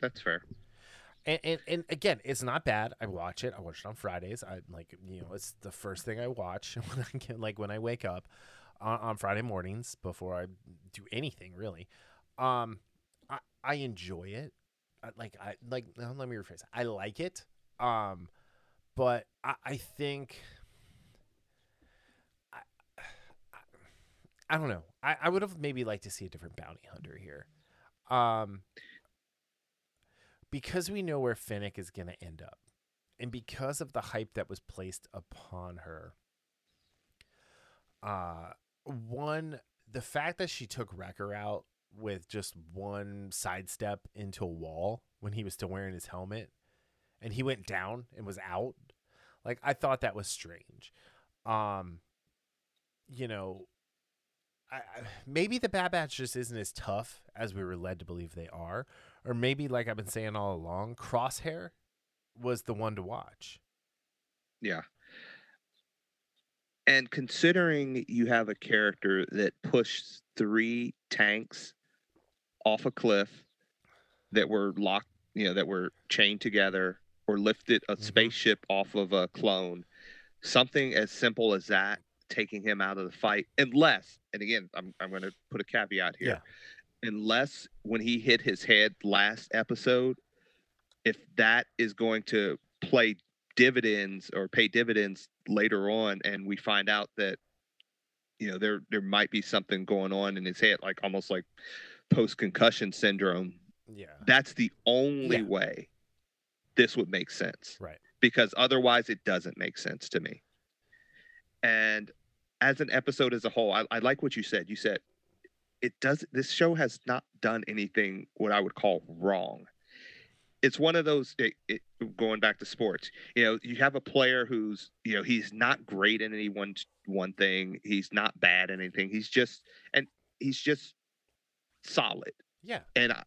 that's fair. And, and and again, it's not bad. I watch it. I watch it on Fridays. I like you know, it's the first thing I watch when I get like when I wake up on, on Friday mornings before I do anything really. Um, I I enjoy it. I, like I like. Let me rephrase. I like it. Um, but I I think. I, I don't know. I, I would have maybe liked to see a different bounty hunter here. Um, because we know where Fennec is going to end up, and because of the hype that was placed upon her, uh, one, the fact that she took Wrecker out with just one sidestep into a wall when he was still wearing his helmet and he went down and was out, like, I thought that was strange. Um, you know, I, maybe the Bad Batch just isn't as tough as we were led to believe they are, or maybe like I've been saying all along, Crosshair was the one to watch. Yeah. And considering you have a character that pushed three tanks off a cliff that were locked, you know, that were chained together or lifted a Mhm. spaceship off of a clone, something as simple as that taking him out of the fight, unless, and again, I'm, I'm going to put a caveat here, unless when he hit his head last episode, if that is going to play dividends or pay dividends later on and we find out that you know there there might be something going on in his head like almost like post concussion syndrome Yeah. that's the only Yeah. way this would make sense Right. because otherwise it doesn't make sense to me and as an episode as a whole I, I like what you said. You said it does this show has not done anything what i would call wrong. It's one of those it, it, going back to sports you know you have a player who's you know he's not great in any one one thing. He's not bad at anything. He's just and he's just solid. Yeah. and I,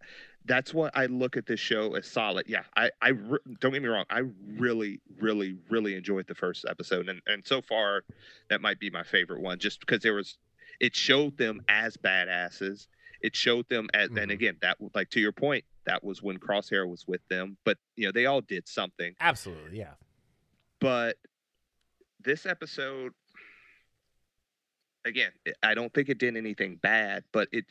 that's what I look at this show as solid. Yeah, I, I re- don't get me wrong. I really, really, really enjoyed the first episode, and and so far, that might be my favorite one, just because there was, it showed them as badasses. It showed them as, Mhm. and again, that like to your point, that was when Crosshair was with them, but you know they all did something. Absolutely. Yeah. But this episode, again, I don't think it did anything bad, but it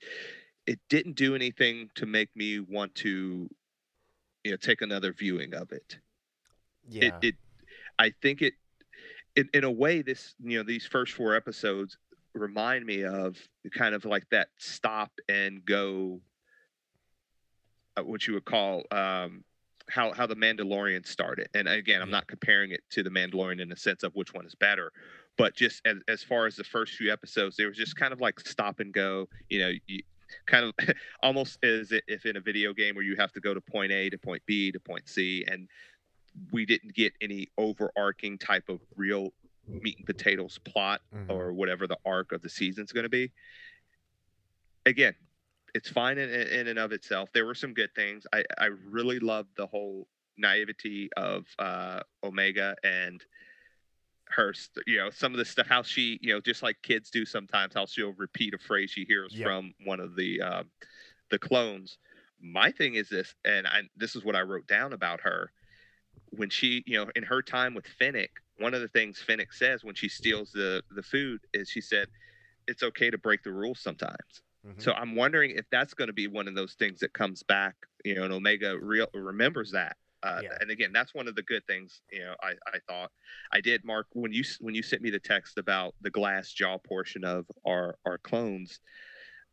it didn't do anything to make me want to, you know, take another viewing of it. Yeah. It, it I think it, in, in a way, this you know these first four episodes remind me of kind of like that stop and go, uh, what you would call um, how how the Mandalorian started. And again, I'm not comparing it to the Mandalorian in the sense of which one is better, but just as as far as the first few episodes, they were just kind of like stop and go. You know, you, kind of almost as if in a video game where you have to go to point A to point B to point C, and we didn't get any overarching type of real meat and potatoes plot Mhm. or whatever the arc of the season's going to be. Again, it's fine in, in and of itself. There were some good things. I, I really loved the whole naivety of uh, Omega and her, you know, some of the stuff, how she, you know, just like kids do sometimes, how she'll repeat a phrase she hears Yep. from one of the uh, the clones. My thing is this, and I, this is what I wrote down about her when she, you know, in her time with Fennec, one of the things Fennec says when she steals the the food is she said, "It's okay to break the rules sometimes." Mhm. So I'm wondering if that's going to be one of those things that comes back, you know, and Omega real remembers that. Uh, Yeah. And again, that's one of the good things, you know. I, I thought I did, Mark, when you when you sent me the text about the glass jaw portion of our our clones,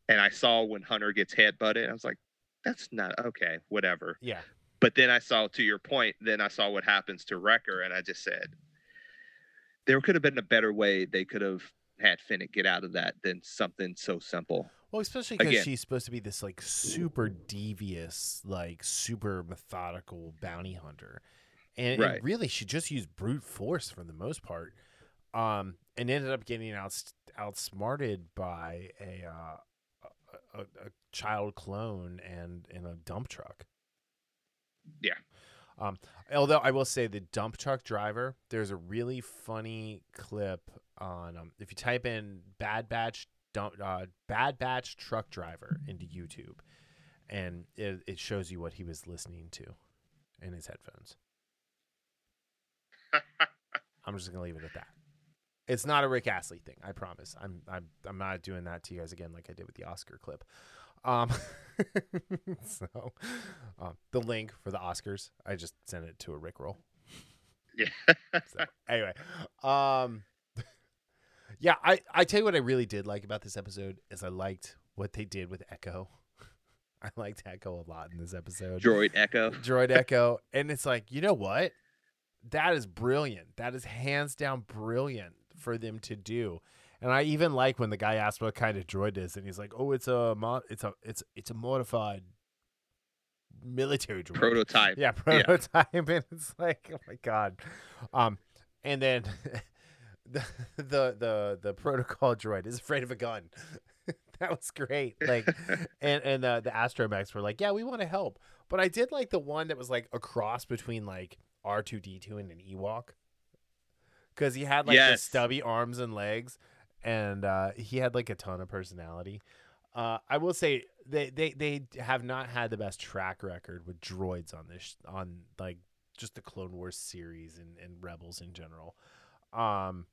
and I saw when Hunter gets headbutted, I was like, that's not okay, whatever. yeah. But then I saw, to your point, then I saw what happens to Wrecker, and I just said, there could have been a better way they could have had Fennec get out of that than something so simple. Well, especially because she's supposed to be this like super devious, like super methodical bounty hunter, and, and really she just used brute force for the most part, um, and ended up getting out outsmarted by a, uh, a, a, a child clone and in a dump truck. Yeah. Um, although I will say the dump truck driver, there's a really funny clip on um, if you type in Bad Batch dump uh, Bad Batch truck driver into YouTube, and it, it shows you what he was listening to in his headphones. I'm just gonna leave it at that. It's not a Rick Astley thing, I promise. I'm I'm I'm not doing that to you guys again like I did with the Oscar clip. Um, so um, the link for the Oscars, I just sent it to a Rick roll. Yeah. So anyway, um, yeah, I I tell you what I really did like about this episode is I liked what they did with Echo. I liked Echo a lot in this episode. Droid Echo. Droid Echo, and it's like you know what, that is brilliant. That is hands down brilliant for them to do. And I even like when the guy asked what kind of droid is, and he's like, "Oh, it's a mo- it's a it's it's a modified military droid." Prototype. yeah prototype and it's like oh my god um and then the the the the protocol droid is afraid of a gun. That was great. Like and and uh, the astromechs were like yeah we want to help. But i did like the one that was like a cross between like r2d2 and an ewok. Because he had like the stubby arms and legs and uh he had like a ton of personality. Uh, I will say they, they they have not had the best track record with droids on this on like just the Clone Wars series and, and Rebels in general. Um,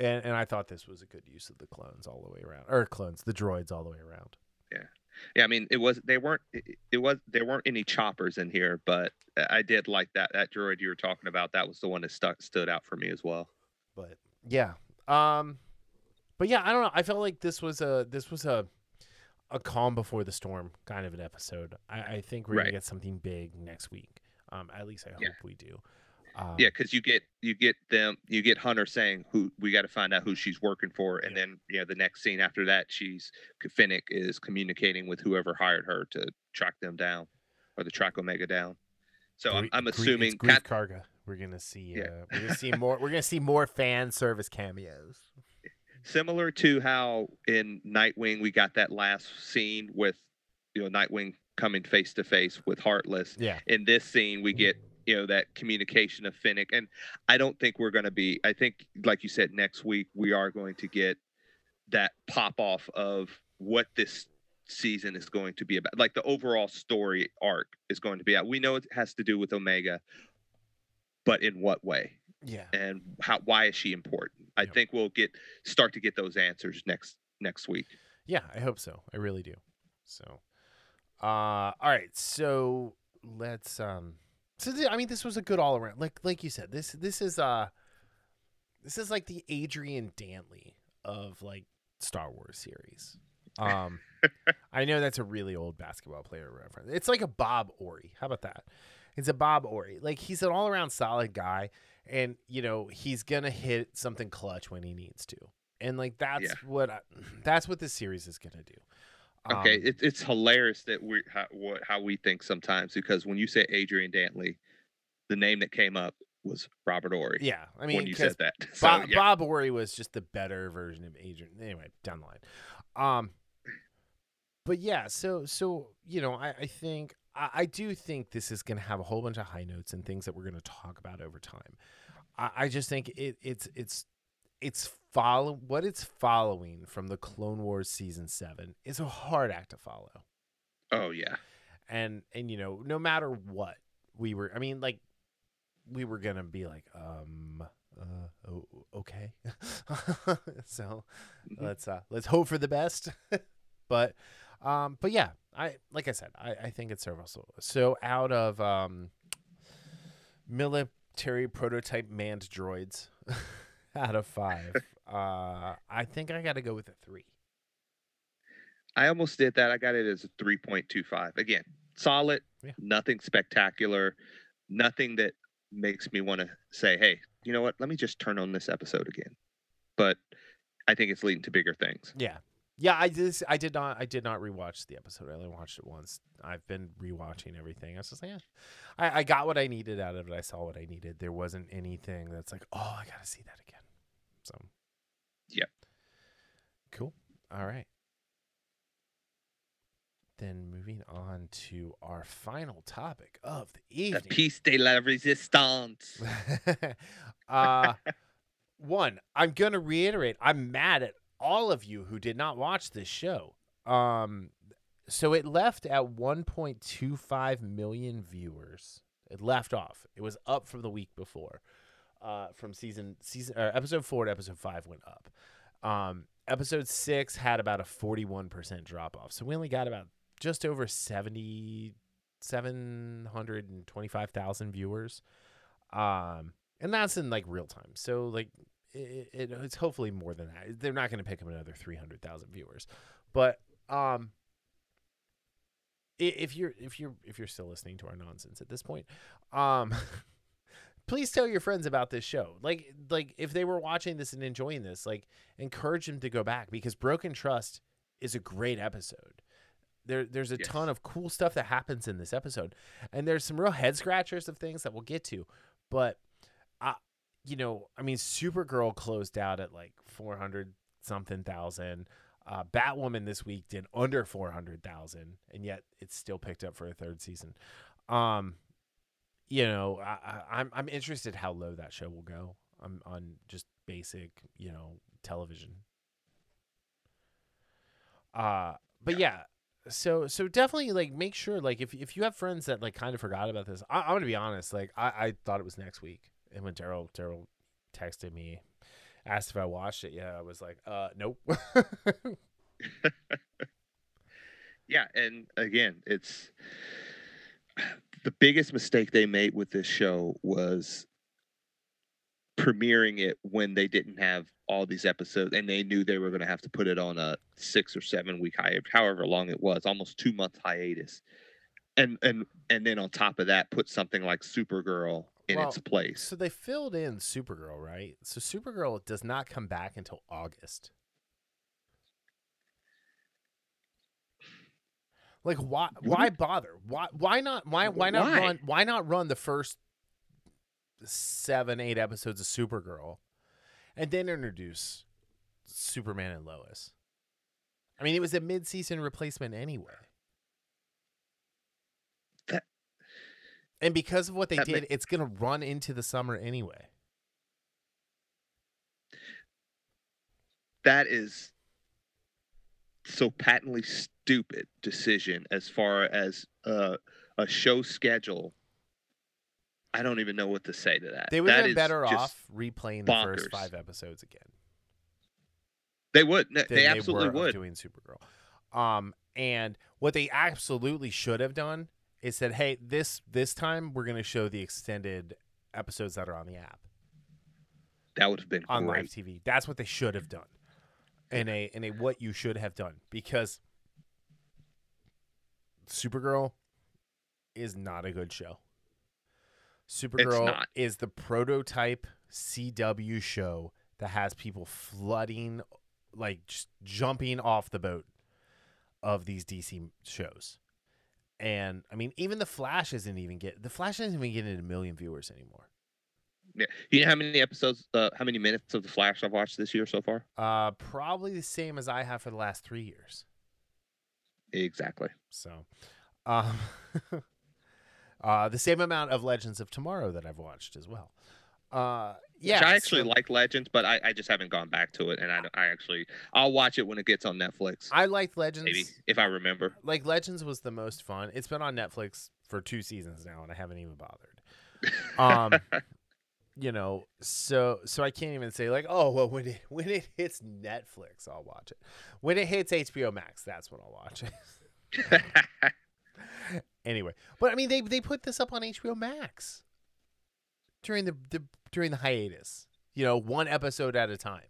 and and I thought this was a good use of the clones all the way around, or clones, the droids all the way around. Yeah, yeah. I mean, it was they weren't it, it was there weren't any choppers in here, but I did like that that droid you were talking about. That was the one that stuck stood out for me as well. But yeah, um, but yeah, I don't know. I felt like this was a this was a a calm before the storm kind of an episode. I, I think we're Right. gonna get something big next week. Um, at least I hope Yeah. we do. Um, Yeah, because you get you get them you get Hunter saying who we got to find out who she's working for, and Yeah. then you know the next scene after that, she's Fennec is communicating with whoever hired her to track them down, or to track Omega down. So I'm, I'm assuming Kat- Karga. We're gonna see. Yeah. Uh, we're gonna see more. We're gonna see more fan service cameos. similar to how in Nightwing we got that last scene with you know Nightwing coming face to face with Heartless. Yeah. In this scene, we get you know that communication of Fennec, and I don't think we're going to be. I think, like you said, next week we are going to get that pop off of what this season is going to be about. Like the overall story arc is going to be out. We know it has to do with Omega, but in what way? Yeah. and how why is she important? I Yep. think we'll get start to get those answers next next week. Yeah, I hope so. I really do. So, uh, all right. So let's um. So th- I mean, this was a good all around. Like like you said, this this is uh, this is like the Adrian Dantley of like Star Wars series. Um, I know that's a really old basketball player reference. It's like a Bob Horry. How about that? It's a Bob Horry. Like he's an all around solid guy, and you know he's gonna hit something clutch when he needs to. And like that's Yeah. what I, that's what this series is gonna do. Okay, Um, it, it's hilarious that we how, what how we think sometimes because when you say Adrian Dantley, the name that came up was Robert Horry. yeah. I mean, when you said that, so Bob, yeah, Bob Horry was just the better version of Adrian. Anyway, down the line. Um, but yeah, so so you know, I, I think I, I do think this is going to have a whole bunch of high notes and things that we're going to talk about over time. I, I just think it it's it's it's follow what it's following from the Clone Wars season seven is a hard act to follow. oh yeah, and and you know no matter what we were i mean like we were gonna be like um uh o- okay so Mhm. let's uh let's hope for the best but um but yeah i like i said i i think it's serviceable so out of um military prototype manned droids out of five uh i think i gotta go with a three I almost did that. I got it as a three point two five. Again, solid, Yeah. nothing spectacular, nothing that makes me want to say, hey, you know what? Let me just turn on this episode again. But I think it's leading to bigger things. Yeah. Yeah, I did. I did not. I did not rewatch the episode. I only watched it once. I've been rewatching everything. I was just like, yeah, I, I got what I needed out of it. I saw what I needed. There wasn't anything that's like, oh, I gotta see that again. So, Yep. cool. All right. Then moving on to our final topic of the The evening. piece de la resistance. uh, one, I'm going to reiterate, I'm mad at all of you who did not watch this show. Um, so it left at 1.25 million viewers. It left off. It was up from the week before. Uh, from season season uh, episode four to episode five went up. Um, episode six had about a 41% drop off. So we only got about just over 70 725,000 viewers. Um, and that's in like real time. So like it, it, it's hopefully more than that. They're not going to pick up another 300,000 viewers. But um if you're if you're if you're still listening to our nonsense at this point, um please tell your friends about this show. Like like if they were watching this and enjoying this, like encourage them to go back because Broken Trust is a great episode. There there's a Yes. ton of cool stuff that happens in this episode. And there's some real head scratchers of things that we'll get to. But I you know, I mean Supergirl closed out at like 400 something thousand. Uh, Batwoman this week did under 400,000 and yet it's still picked up for a third season. Um you know, I, I, I'm I'm interested how low that show will go. on on just basic, you know, television. Uh, but yeah, so so definitely like make sure like if if you have friends that like kind of forgot about this, I, I'm gonna be honest. Like I, I thought it was next week, and when Darryl Darryl texted me, asked if I watched it, yeah, I was like, uh, nope. yeah, and again, it's the biggest mistake they made with this show was premiering it when they didn't have all these episodes and they knew they were going to have to put it on a six or seven week hiatus however long it was almost two month hiatus and and and then on top of that put something like supergirl in Well, its place so they filled in Supergirl, right? So Supergirl does not come back until August. Like why why bother? Why why not why why not why? run why not run the first seven, eight episodes of Supergirl and then introduce Superman and Lois? I mean it was a mid season replacement anyway. That, and because of what they did, it's gonna run into the summer anyway. That is so patently stupid decision as far as uh, a show schedule. I don't even know what to say to that. They would have been better off replaying the first five episodes again. They would. Than They absolutely were would. doing Supergirl. Um, and what they absolutely should have done is said, "Hey, this this time we're going to show the extended episodes that are on the app That would have been on great. live TV." That's what they should have done. In a in a what you should have done because Supergirl is not a good show. Supergirl is the prototype CW show that has people flooding, like just jumping off the boat of these DC shows. And I mean, even the Flash isn't even get the Flash isn't even getting a million viewers anymore. Yeah. You know how many episodes, uh, how many minutes of The Flash I've watched this year so far? Uh, probably the same as I have for the last three years. Exactly. So, um, uh, the same amount of Legends of Tomorrow that I've watched as well. Uh, yeah, Which I actually so like Legends, but I, I just haven't gone back to it, and I, I actually I'll watch it when it gets on Netflix. I liked Legends. maybe if I remember. Like Legends was the most fun. It's been on Netflix for two seasons now, and I haven't even bothered. Um, you know, so so I can't even say like, oh well, when it when it hits Netflix, I'll watch it. When it hits HBO Max, that's when I'll watch it. anyway, but I mean, they they put this up on HBO Max during the, the during the hiatus. You know, one episode at a time.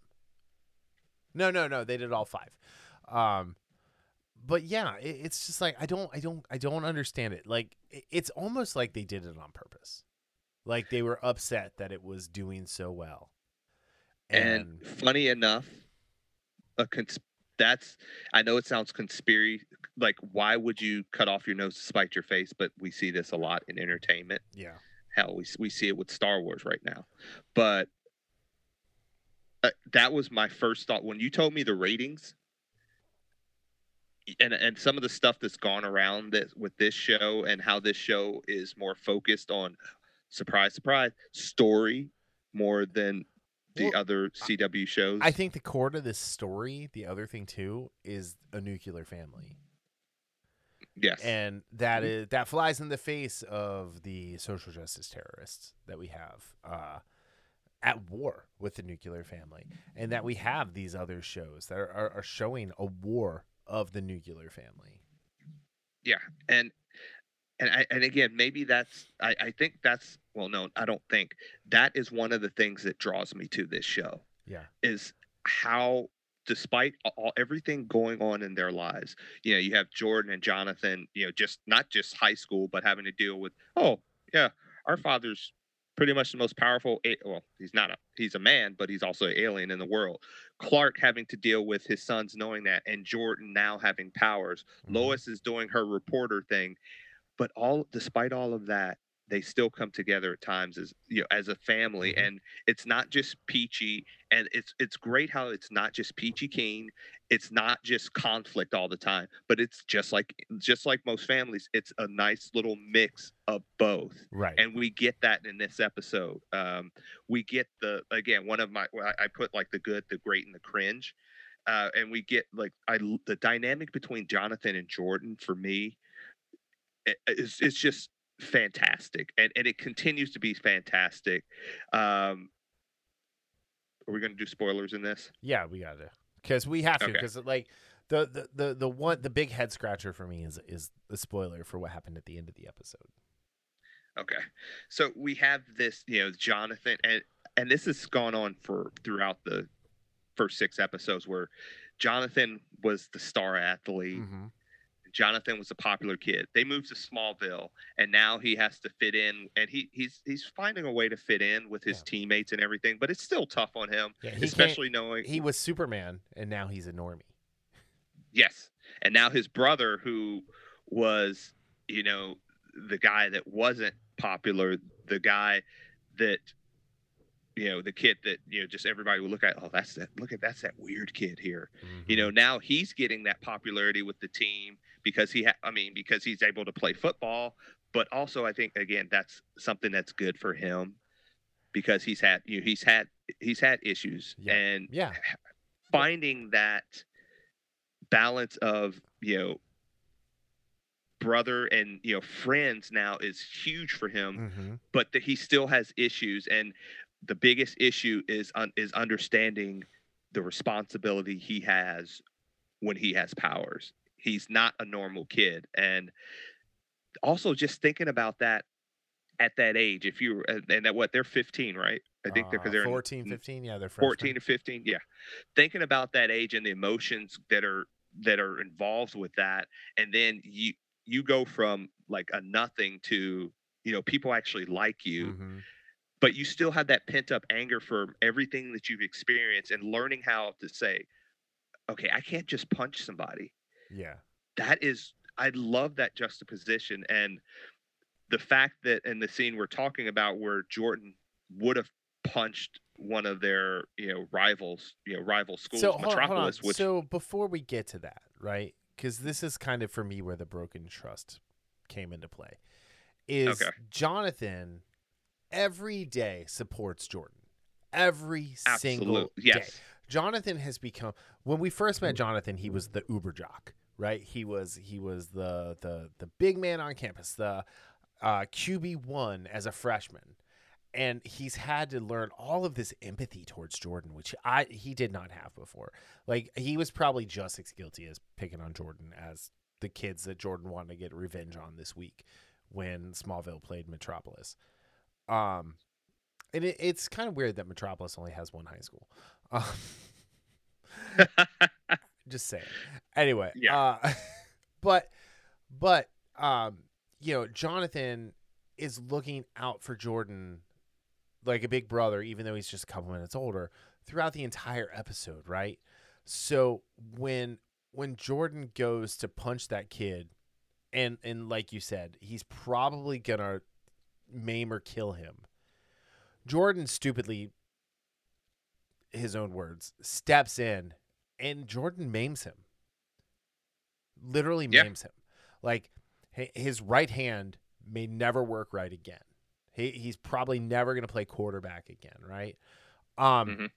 No, no, no. They did all five. Um, but yeah, it, it's just like I don't, I don't, I don't understand it. Like it, it's almost like they did it on purpose. Like they were upset that it was doing so well. and funny enough, a cons- that's I know it sounds conspiracy like why would you cut off your nose to spite your face? But we see this a lot in entertainment. yeah, Hell, we we see it with Star Wars right now. But uh, that was my first thought when you told me the ratings. And, and some of the stuff that's gone around this with this show and how this show is more focused on surprise surprise story more than the Well, other CW shows. I think the core to this story, the other thing too, is a nuclear family. yes. and that is that flies in the face of the social justice terrorists that we have uh, at war with the nuclear family, and that we have these other shows that are, are, are showing a war of the nuclear family. yeah and and I, and again maybe that's I, I think that's well no i don't think. That is one of the things that draws me to this show Yeah, is how despite all, everything going on in their lives you know you have jordan and jonathan you know just not just high school but having to deal with oh yeah our father's pretty much the most powerful well he's not a he's a man but he's also an alien in the world. Clark having to deal with his sons knowing that and jordan now having powers. Mhm. Lois is doing her reporter thing, but all despite all of that, they still come together at times as you know as a family, Mhm. and it's not just peachy, and it's it's great how it's not just peachy keen, it's not just conflict all the time, but it's just like just like most families, it's a nice little mix of both right. and we get that in this episode. Um, we get the again one of my I put like the good, the great, and the cringe, uh, and we get like i the dynamic between Jonathan and Jordan for me i- is it's just fantastic, and and it continues to be fantastic. Um, are we going to do spoilers in this? yeah, we got to because we have to Okay. because like. The, the, the, the one the big head scratcher for me is is the spoiler for what happened at the end of the episode. Okay. So we have this, you know, Jonathan and and this has gone on for throughout the first six episodes where Jonathan was the star athlete. Mm-hmm. Jonathan was a popular kid. They moved to Smallville and now he has to fit in and he he's he's finding a way to fit in with his Yeah. teammates and everything, but it's still tough on him, Yeah, especially knowing he was Superman and now he's a normie. Yes. And now his brother, who was, you know, the guy that wasn't popular, the guy that, you know, the kid that, you know, just everybody would look at, oh, that's that, look at, that's that weird kid here. You know, mm-hmm. now he's getting that popularity with the team because he ha- I mean because he's able to play football, but also I think again that's something that's good for him because he's had you know, he's had he's had issues Yeah. and Yeah. finding that balance of you know brother and you know friends now is huge for him Mm-hmm. but that he still has issues and the biggest issue is un- is understanding the responsibility he has when he has powers he's not a normal kid and also just thinking about that at that age if you and and at what they're 15 right? I think they're because they're in- 14, 15. Yeah, they're 14 to 15 yeah. Thinking about that age and the emotions that are that are involved with that and then you you go from like a nothing to you know people actually like you hmm but you still have that pent up anger for everything that you've experienced and learning how to say okay i can't just punch somebody Yeah. that is i love that juxtaposition and the fact that in the scene we're talking about where jordan would have punched one of their you know rivals you know rival schools so on, hold on. metropolis which So before we get to that, right? Because this is kind of for me where the broken trust came into play. Is Okay. Jonathan every day supports Jordan? Every single absolute day. Jonathan has become when we first met mm-hmm. Jonathan, he was the Uber jock, right? He was he was the the the big man on campus, the uh, QB one as a freshman, and he's had to learn all of this empathy towards Jordan, which I he did not have before. Like he was probably just as guilty as picking on Jordan as the kids that Jordan wanted to get revenge on this week when Smallville played Metropolis. Um, and it, it's kind of weird that Metropolis only has one high school. Um, just saying. Anyway, Yeah. uh, but but um, you know, Jonathan is looking out for Jordan like a big brother, even though he's just a couple minutes older, throughout the entire episode, right? So when when Jordan goes to punch that kid, and and like you said, he's probably gonna maim or kill him. Jordan stupidly, his own words, steps in, and Jordan maims him. Literally Yeah. maims him. Like his right hand may never work right again. He he's probably never gonna play quarterback again, right? Um, Mhm.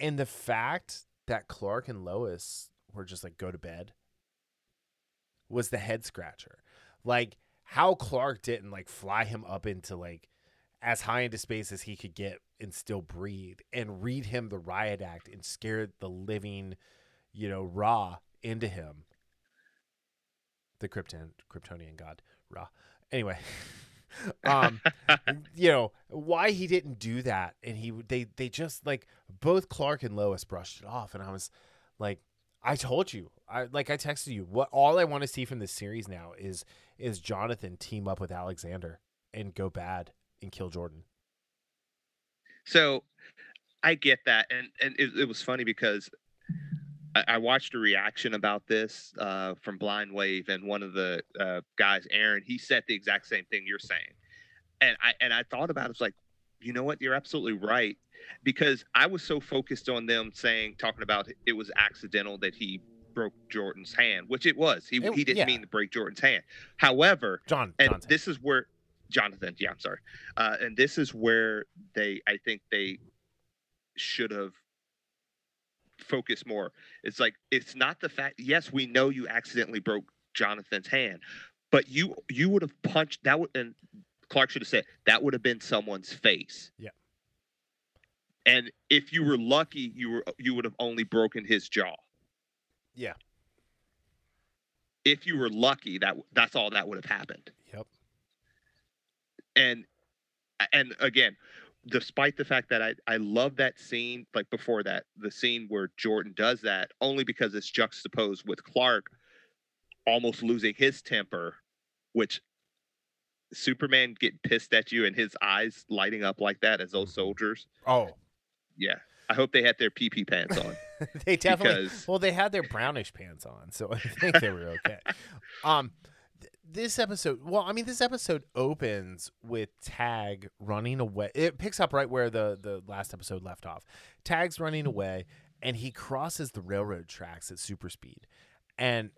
and the fact that Clark and Lois were just like go to bed was the head scratcher. Like how Clark didn't like fly him up into like as high into space as he could get and still breathe and read him the riot act and scare the living, you know, Rao into him. The Krypton Kryptonian god Rao. Anyway, um you know why he didn't do that and he they they just like both clark and lois brushed it off and i was like i told you i like i texted you what all i want to see from this series now is is jonathan team up with alexander and go bad and kill jordan So I get that, and and it, it was funny because I, I watched a reaction about this uh, from Blind Wave, and one of the uh, guys, Aaron, he said the exact same thing you're saying, and I and I thought about it, it's like, you know what, you're absolutely right, because I was so focused on them saying talking about it was accidental that he broke Jordan's hand, which it was. He It- he didn't yeah. mean to break Jordan's hand. However, john and Jonathan. this is where Jonathan, yeah, I'm sorry, uh, and this is where they, I think they should have focused more. It's like it's not the fact. Yes, we know you accidentally broke Jonathan's hand, but you you would have punched that would and Clark should have said that would have been someone's face. Yeah. And if you were lucky, you were you would have only broken his jaw. Yeah. If you were lucky, that that's all that would have happened. And and again despite the fact that I, I love that scene like before that the scene where jordan does that only because it's juxtaposed with clark almost losing his temper which superman getting pissed at you and his eyes lighting up like that as those Mhm. soldiers oh yeah i hope they had their pp pants on they definitely because Well, they had their brownish pants on, so I think they were okay. um, this episode, well, I mean, this episode opens with Tag running away. It picks up right where the the last episode left off. Tag's running away, and he crosses the railroad tracks at super speed, and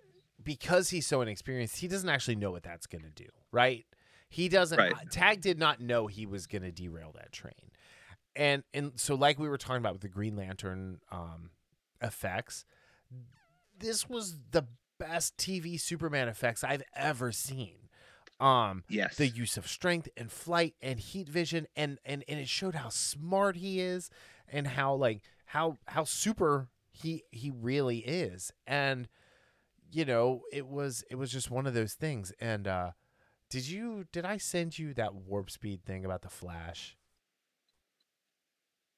because he's so inexperienced, he doesn't actually know what that's going to do, right? He doesn't. Right. uh, Tag did not know he was going to derail that train, and and so like we were talking about with the Green Lantern um, effects, this was the best TV Superman effects I've ever seen. Um, Yes. the use of strength and flight and heat vision and and and it showed how smart he is and how like how how super he he really is and you know it was it was just one of those things and uh did you did i send you that warp speed thing about the flash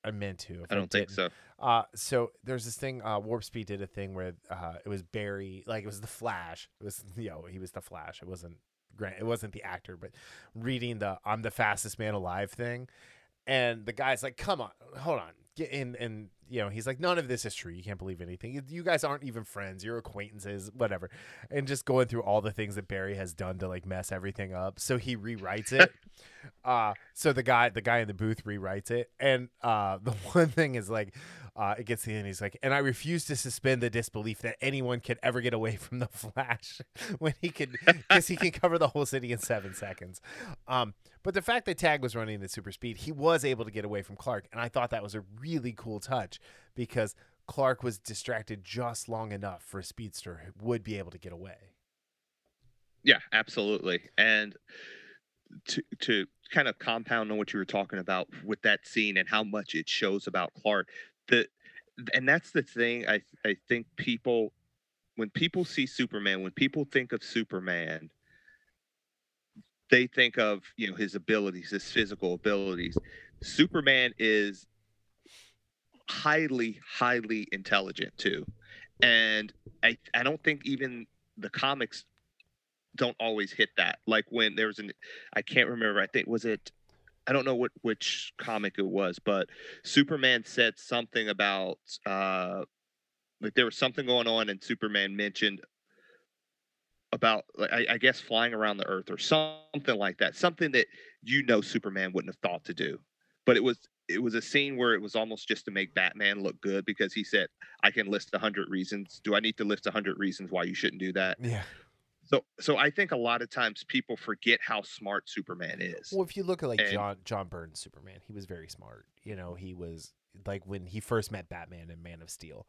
i meant to I don't think so. uh, so there's this thing. Uh, Warp Speed did a thing where uh, it was Barry, like it was the Flash. It was you know he was the Flash. It wasn't Grant. It wasn't the actor, but reading the "I'm the fastest man alive" thing, and the guy's like, "Come on, hold on." Get in, and you know he's like, "None of this is true. You can't believe anything. You- guys aren't even friends. You're acquaintances, whatever." And just going through all the things that Barry has done to like mess everything up. So he rewrites it. uh, so the guy, the guy in the booth rewrites it, and uh, the one thing is like, uh, it gets to the end. He's like, and I refuse to suspend the disbelief that anyone could ever get away from the Flash when he could, because he can cover the whole city in seven seconds. Um, but the fact that Tag was running at super speed, he was able to get away from Clark, and I thought that was a really cool touch because Clark was distracted just long enough for a speedster who would be able to get away. Yeah, absolutely. And to to kind of compound on what you were talking about with that scene and how much it shows about Clark, the and that's the thing I I think people when people see Superman, when people think of Superman, they think of, you know, his abilities, his physical abilities. Superman is highly highly intelligent too. And I I don't think even the comics don't always hit that. Like when there was an, I can't remember. I think was it, I don't know what which comic it was, but Superman said something about, uh, like there was something going on, and Superman mentioned about, like, I, I guess, flying around the Earth or something like that. Something that you know Superman wouldn't have thought to do, but it was. It was a scene where it was almost just to make Batman look good because he said, "I can list a hundred reasons. Do I need to list a hundred reasons why you shouldn't do that?" Yeah. So so I think a lot of times people forget how smart Superman is. Well, if you look at like And- John John Byrne's Superman, he was very smart. You know, he was like when he first met Batman in Man of Steel.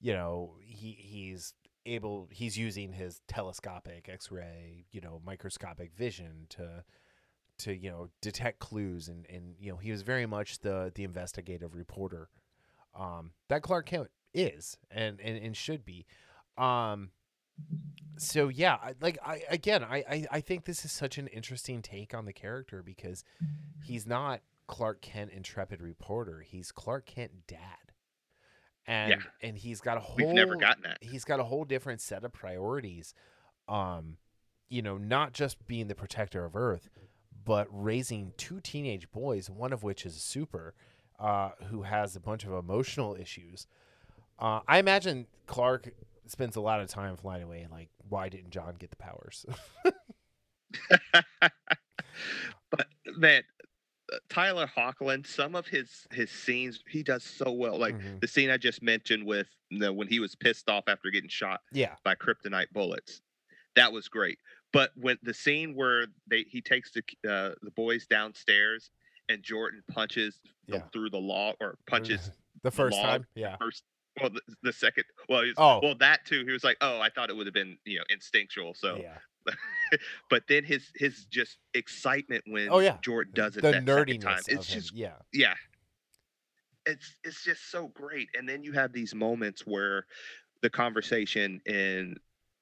You know, he he's able he's using his telescopic X-ray, you know, microscopic vision to to you know detect clues and and you know he was very much the the investigative reporter um that Clark Kent is and and, and should be um so yeah like i again I, I i think this is such an interesting take on the character because he's not clark kent intrepid reporter. He's clark kent dad. And and he's got a whole We've never gotten that. he's got a whole different set of priorities um you know not just being the protector of earth but raising two teenage boys one of which is a super uh who has a bunch of emotional issues. Uh i imagine clark spends a lot of time flying away and like why didn't john get the powers but man, uh, Tyler Hoechlin, some of his his scenes he does so well. Like Mhm. the scene I just mentioned with you know, when he was pissed off after getting shot yeah by kryptonite bullets, that was great. But when the scene where they he takes the uh, the boys downstairs and Jordan punches Yeah. through the law or punches the first log. time yeah first well the, the second well he's, Oh. well that too he was like oh I thought it would have been you know instinctual so yeah but then his his just excitement when Oh, yeah. Jordan does it the that nerdiness time it's him. just yeah yeah it's it's just so great and then you have these moments where the conversation in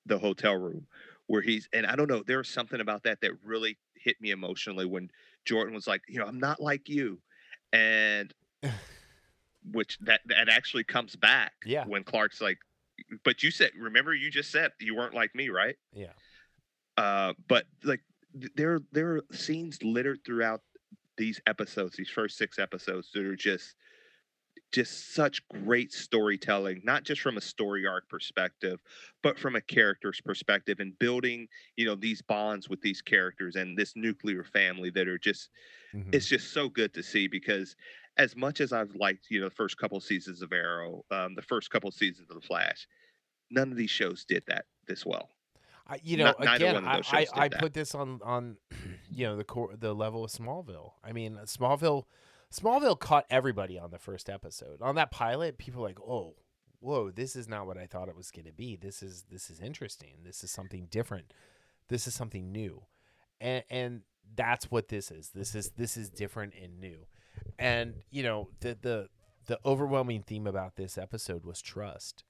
the hotel room where he's and I don't know there was something about that that really hit me emotionally when Jordan was like you know I'm not like you and which that that actually comes back Yeah. when Clark's like but you said remember you just said you weren't like me right yeah uh, but like there there are scenes littered throughout these episodes, these first six episodes that are just just such great storytelling, not just from a story arc perspective, but from a character's perspective and building, you know, these bonds with these characters and this nuclear family that are just Mhm. it's just so good to see because as much as I've liked, you know, the first couple seasons of Arrow, um, the first couple seasons of The Flash, none of these shows did that this well. I, you know, Not- again, I, I, I put this on on you know the core the level of Smallville. I mean, Smallville, Smallville caught everybody on the first episode. On that pilot, people were like, oh, whoa, this is not what I thought it was going to be. This is this is interesting. This is something different. This is something new, and and that's what this is. This is this is different and new, and you know the the the overwhelming theme about this episode was trust,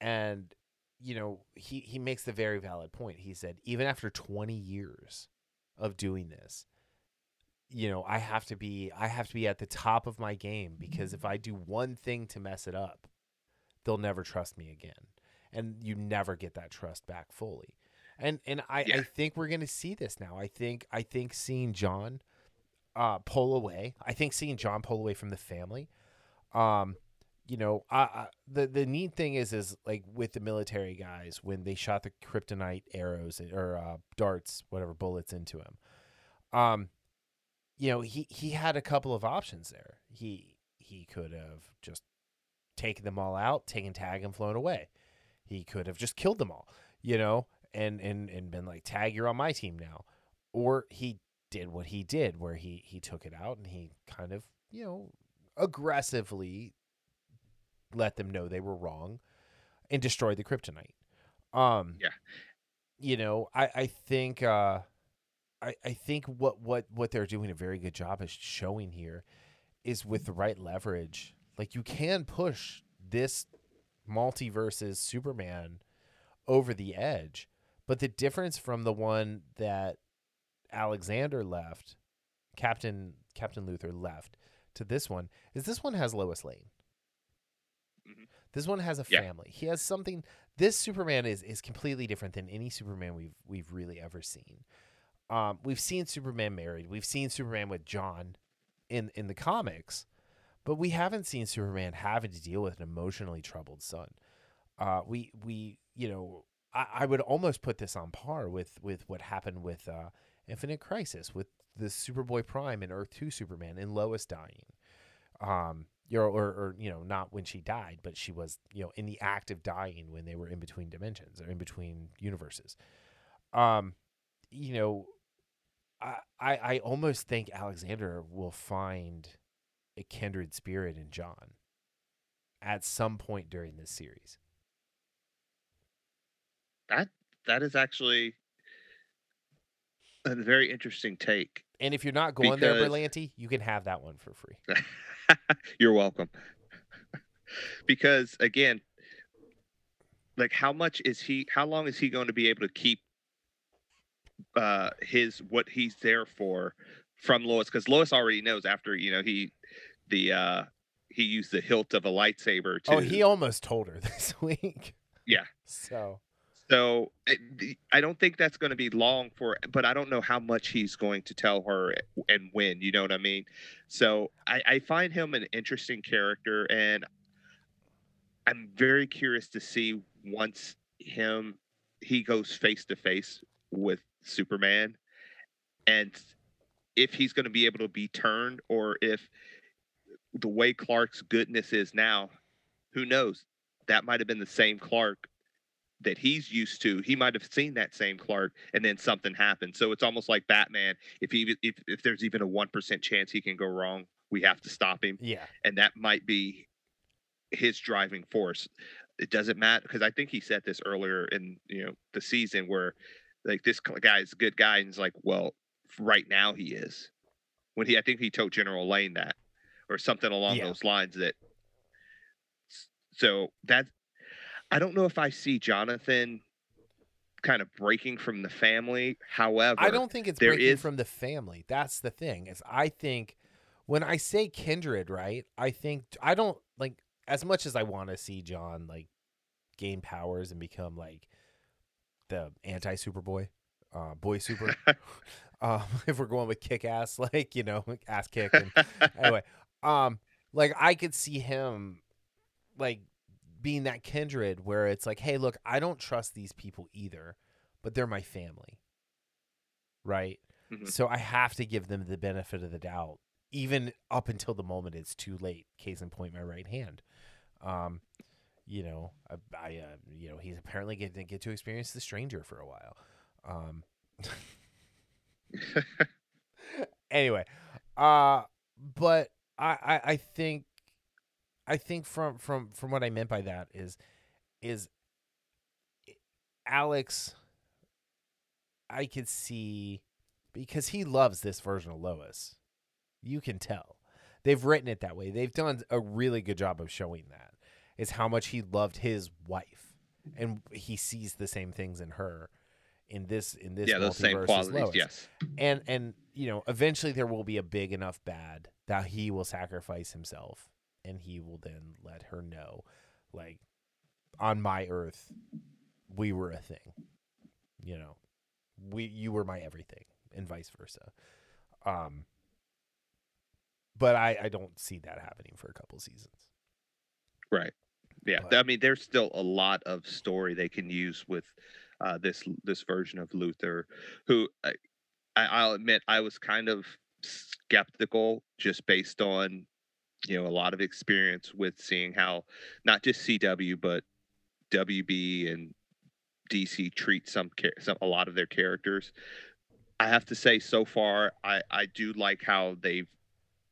and you know, he, he makes the very valid point. He said, even after 20 years of doing this, you know, I have to be I have to be at the top of my game because if I do one thing to mess it up, they'll never trust me again. And you never get that trust back fully. And and I, I think we're gonna see this now. I think I think seeing John uh pull away, I think seeing John pull away from the family, um, you know, I, I the the neat thing is is like with the military guys when they shot the kryptonite arrows or uh, darts, whatever bullets into him, um, you know, he he had a couple of options there. He he could have just taken them all out, taken tag and flown away. He could have just killed them all, you know, and and and been like, tag, you're on my team now, or he did what he did, where he he took it out and he kind of you know aggressively let them know they were wrong and destroy the kryptonite. Um Yeah. You know, I I think uh I I think what what what they're doing a very good job is showing here is with the right leverage. Like you can push this multiverses Superman over the edge, but the difference from the one that Alexander left, Captain Captain Luthor left to this one is this one has Lois Lane. Mhm. This one has a Yeah. family. He has something. This Superman is is completely different than any Superman we've we've really ever seen. Um, we've seen Superman married. We've seen Superman with John in in the comics, but we haven't seen Superman having to deal with an emotionally troubled son. Uh, we we you know I, I would almost put this on par with with what happened with uh, Infinite Crisis with the Superboy Prime and Earth Two Superman and Lois dying. Um, know, or, or you know, not when she died, but she was you know in the act of dying when they were in between dimensions or in between universes. Um, you know, I I, I almost think Alexander will find a kindred spirit in John at some point during this series. That that is actually a very interesting take. And if you're not going there, Because- Berlanti, you can have that one for free. You're welcome. because again, like how much is he how long is he going to be able to keep uh his what he's there for from Lois because Lois already knows after you know he the uh he used the hilt of a lightsaber to Oh, he almost told her this week. Yeah. So So I don't think that's going to be long for, but I don't know how much he's going to tell her and when. You know what I mean? So I, I find him an interesting character, and I'm very curious to see once him he goes face to face with Superman, and if he's going to be able to be turned, or if the way Clark's goodness is now, who knows? That might have been the same Clark that he's used to. He might have seen that same Clark, and then something happened. So it's almost like Batman. If he if if there's even a one percent chance he can go wrong, we have to stop him, yeah, and that might be his driving force. It doesn't matter because I think he said this earlier in you know the season where like this guy's a good guy, and he's like, well, right now he is. When he, I think he told General Lane that, or something along Yeah. those lines. That so that I don't know if I see Jonathan kind of breaking from the family. However, I don't think it's breaking is- from the family. That's the thing. Is I think when I say kindred, right? I think I don't like as much as I want to see John like gain powers and become like the anti Superboy, uh, boy super. um, if we're going with kick ass, like you know, ass kick. And, anyway, um, like I could see him like being that kindred where it's like, hey, look, I don't trust these people either, but they're my family. Right? Mhm. So I have to give them the benefit of the doubt, even up until the moment it's too late. Case in point, my right hand. Um, you know, I, I uh, you know, he's apparently getting get to experience the stranger for a while. Um, anyway, uh, but I, I, I think, I think from from from what I meant by that is, is Alex. I could see because he loves this version of Lois. You can tell. They've written it that way. They've done a really good job of showing that. Is how much he loved his wife, and he sees the same things in her, in this in this yeah, those same qualities. Lois. Yes. And and you know, eventually there will be a big enough bad that he will sacrifice himself, and he will then let her know, like, on my earth, we were a thing. You know, we you were my everything, and vice versa. Um, but I I don't see that happening for a couple seasons. Right. Yeah. But- I mean, there's still a lot of story they can use with uh, this this version of Luthor, who I, I, I'll admit I was kind of skeptical just based on you know a lot of experience with seeing how not just CW but WB and DC treat some some a lot of their characters. I have to say, so far, I I do like how they've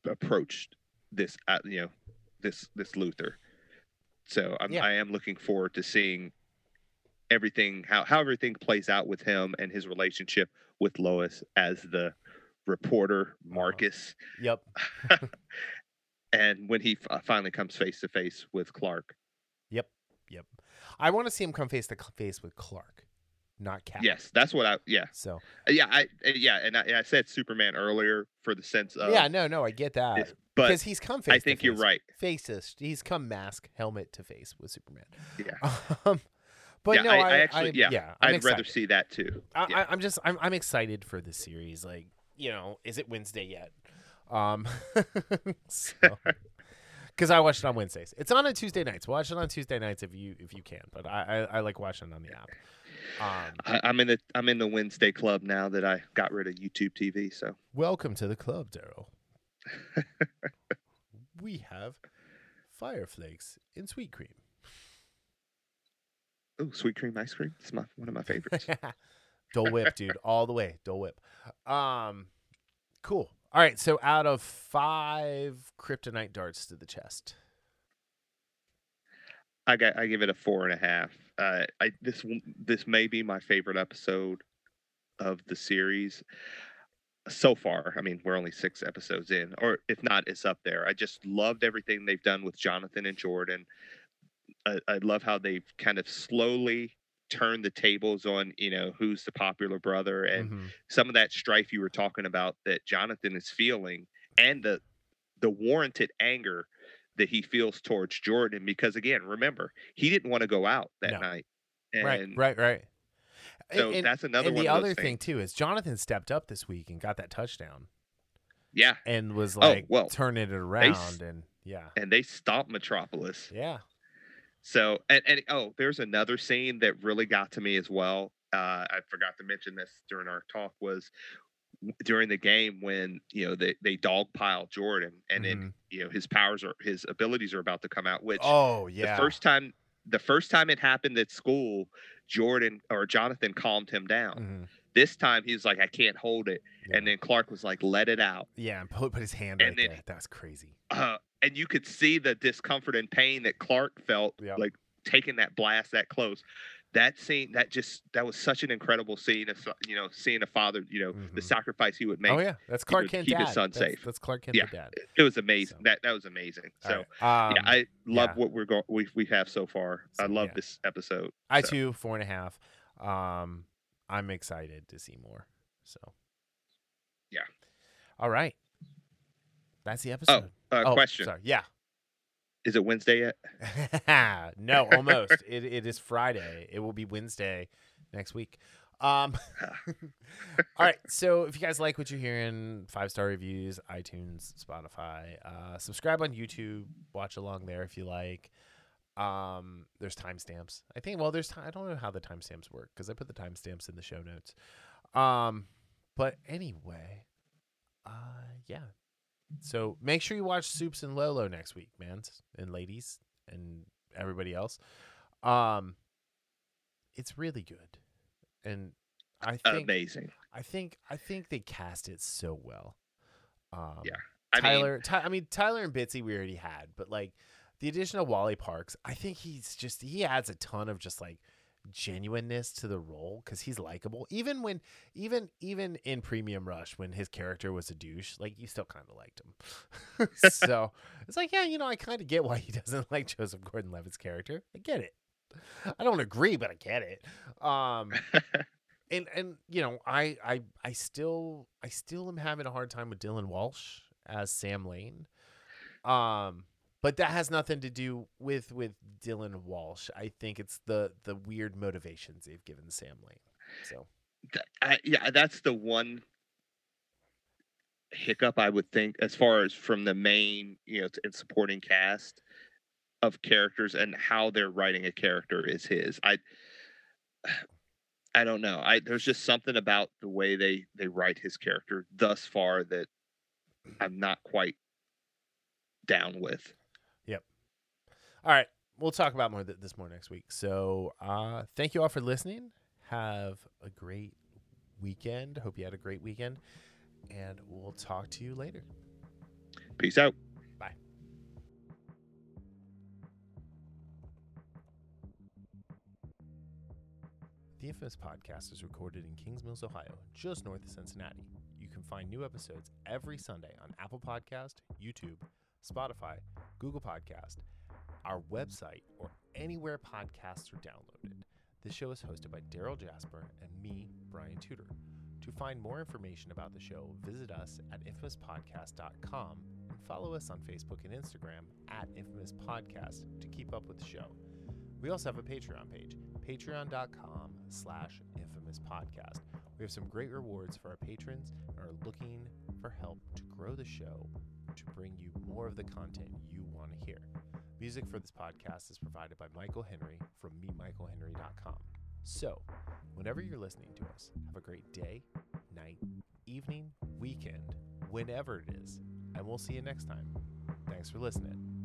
approached this. Uh, you know, this this Luthor. So I'm, Yeah. I am looking forward to seeing everything how how everything plays out with him and his relationship with Lois as the reporter Marcus, Yep. and when he f- finally comes face to face with Clark. Yep. Yep. I want to see him come face to face with Clark, not Cap. Yes, that's what I yeah So Uh, yeah I uh, yeah and I, and I said Superman earlier for the sense of yeah, no, no, I get that this, but because he's come face. I think you're right. Face to he's come mask helmet to face with Superman. Yeah, Um, but Yeah, no, I- I, I actually- yeah, yeah, I'm I'd rather see that too. I, yeah. I, I'm just I'm I'm excited for this series. Like you know, is it Wednesday yet? Um, because I watched it on Wednesdays. It's on on Tuesday nights. Watch it on Tuesday nights if you if you can. But I I, I like watching it on the app. Um, I, I'm in the I'm in the Wednesday club now that I got rid of YouTube TV. So welcome to the club, Darryl. we have fire flakes in sweet cream. oh, sweet cream ice cream. It's my one of my favorites. Dole Whip, dude, all the way. Dole Whip. Um, cool. All right. So out of five kryptonite darts to the chest. I got I give it a four and a half. Uh, I this this may be my favorite episode of the series so far. I mean, we're only six episodes in, or if not, it's up there. I just loved everything they've done with Jonathan and Jordan. I, I love how they've kind of slowly turned the tables on you know who's the popular brother and Mhm. some of that strife you were talking about that Jonathan is feeling and the the warranted anger that he feels towards Jordan because again remember he didn't want to go out that No. night and right, right, right. so And- that's another and one the other thing too is Jonathan stepped up this week and got that touchdown yeah and was Oh, like well, turning it around and yeah, and they stopped Metropolis yeah. So and, and oh there's another scene that really got to me as well uh, I forgot to mention this during our talk was during the game when you know they they dogpile Jordan and then Mhm. you know his powers are his abilities are about to come out which Oh yeah. the first time the first time it happened at school jordan or jonathan calmed him down Mhm. this time he was like i can't hold it Yeah. and then clark was like let it out yeah, and put put his hand and right then- there. That's crazy. uh, and you could see the discomfort and pain that clark felt like taking that blast that close that scene that just that was such an incredible scene of you know seeing a father you know the Mhm. sacrifice he would make oh yeah, that's Clark Kent keep dad. his son that's, safe. That's Clark Kent Yeah. the dad. it was amazing So- that that was amazing so right. yeah Um, i love yeah. what we're going we, we have so far i love yeah. this episode I too four and a half. Um, I'm excited to see more. So Yeah. All right. That's the episode. Uh, oh, question Sorry. Yeah. is it wednesday yet no, almost. it, it is Friday. It will be Wednesday next week. Um, all right. So if you guys like what you're hearing, five star reviews, iTunes, Spotify, uh, subscribe on YouTube. Watch along there if you like. Um, there's timestamps. I think. Well, there's. ti- I don't know how the timestamps work because I put the timestamps in the show notes. Um, but anyway, uh, yeah. So make sure you watch Supes and Lolo next week, mans and ladies and everybody else. Um, it's really good, and I think Amazing. I think I think they cast it so well. Um, Yeah. I mean, Tyler, Ty, I mean Tyler and Bitsie we already had, but like the addition of Wolé Parks, I think he's just he adds a ton of just like genuineness to the role because he's likable. Even when even even in Premium Rush when his character was a douche, like you still kind of liked him. so it's like yeah, you know I kind of get why he doesn't like Joseph Gordon-Levitt's character. I get it. I don't agree, but I get it. Um, and and you know I I I still I still am having a hard time with Dylan Walsh as Sam Lane. Um but that has nothing to do with with Dylan Walsh. I think it's the the weird motivations they've given Sam Lane. So I, yeah, that's the one hiccup I would think as far as from the main, you know, and supporting cast of characters and how they're writing a character is his. I I don't know. I there's just something about the way they they write his character thus far that I'm not quite down with. All right, we'll talk about more th- this more next week. So uh thank you all for listening. Have a great weekend. Hope you had a great weekend. And we'll talk to you later. Peace out. Bye. The Infamous Podcast is recorded in Kings Mills, Ohio, just north of Cincinnati. You can find new episodes every Sunday on Apple Podcast, YouTube, Spotify, Google Podcast, our mm-hmm. website, or anywhere podcasts are downloaded. This show is hosted by Darryl Jasper and me, Brian Tudor. To find more information about the show, visit us at infamouspodcast.com and follow us on Facebook and Instagram at Infamous Podcast to keep up with the show. We also have a Patreon page, patreon.com slash infamous podcast. We have some great rewards for our patrons and are looking for help to grow the show to bring you more of the content you want to hear. Music for this podcast is provided by Michael Henry from meetmichaelhenry.com. So, whenever you're listening to us, have a great day, night, evening, weekend, whenever it is, and we'll see you next time. Thanks for listening.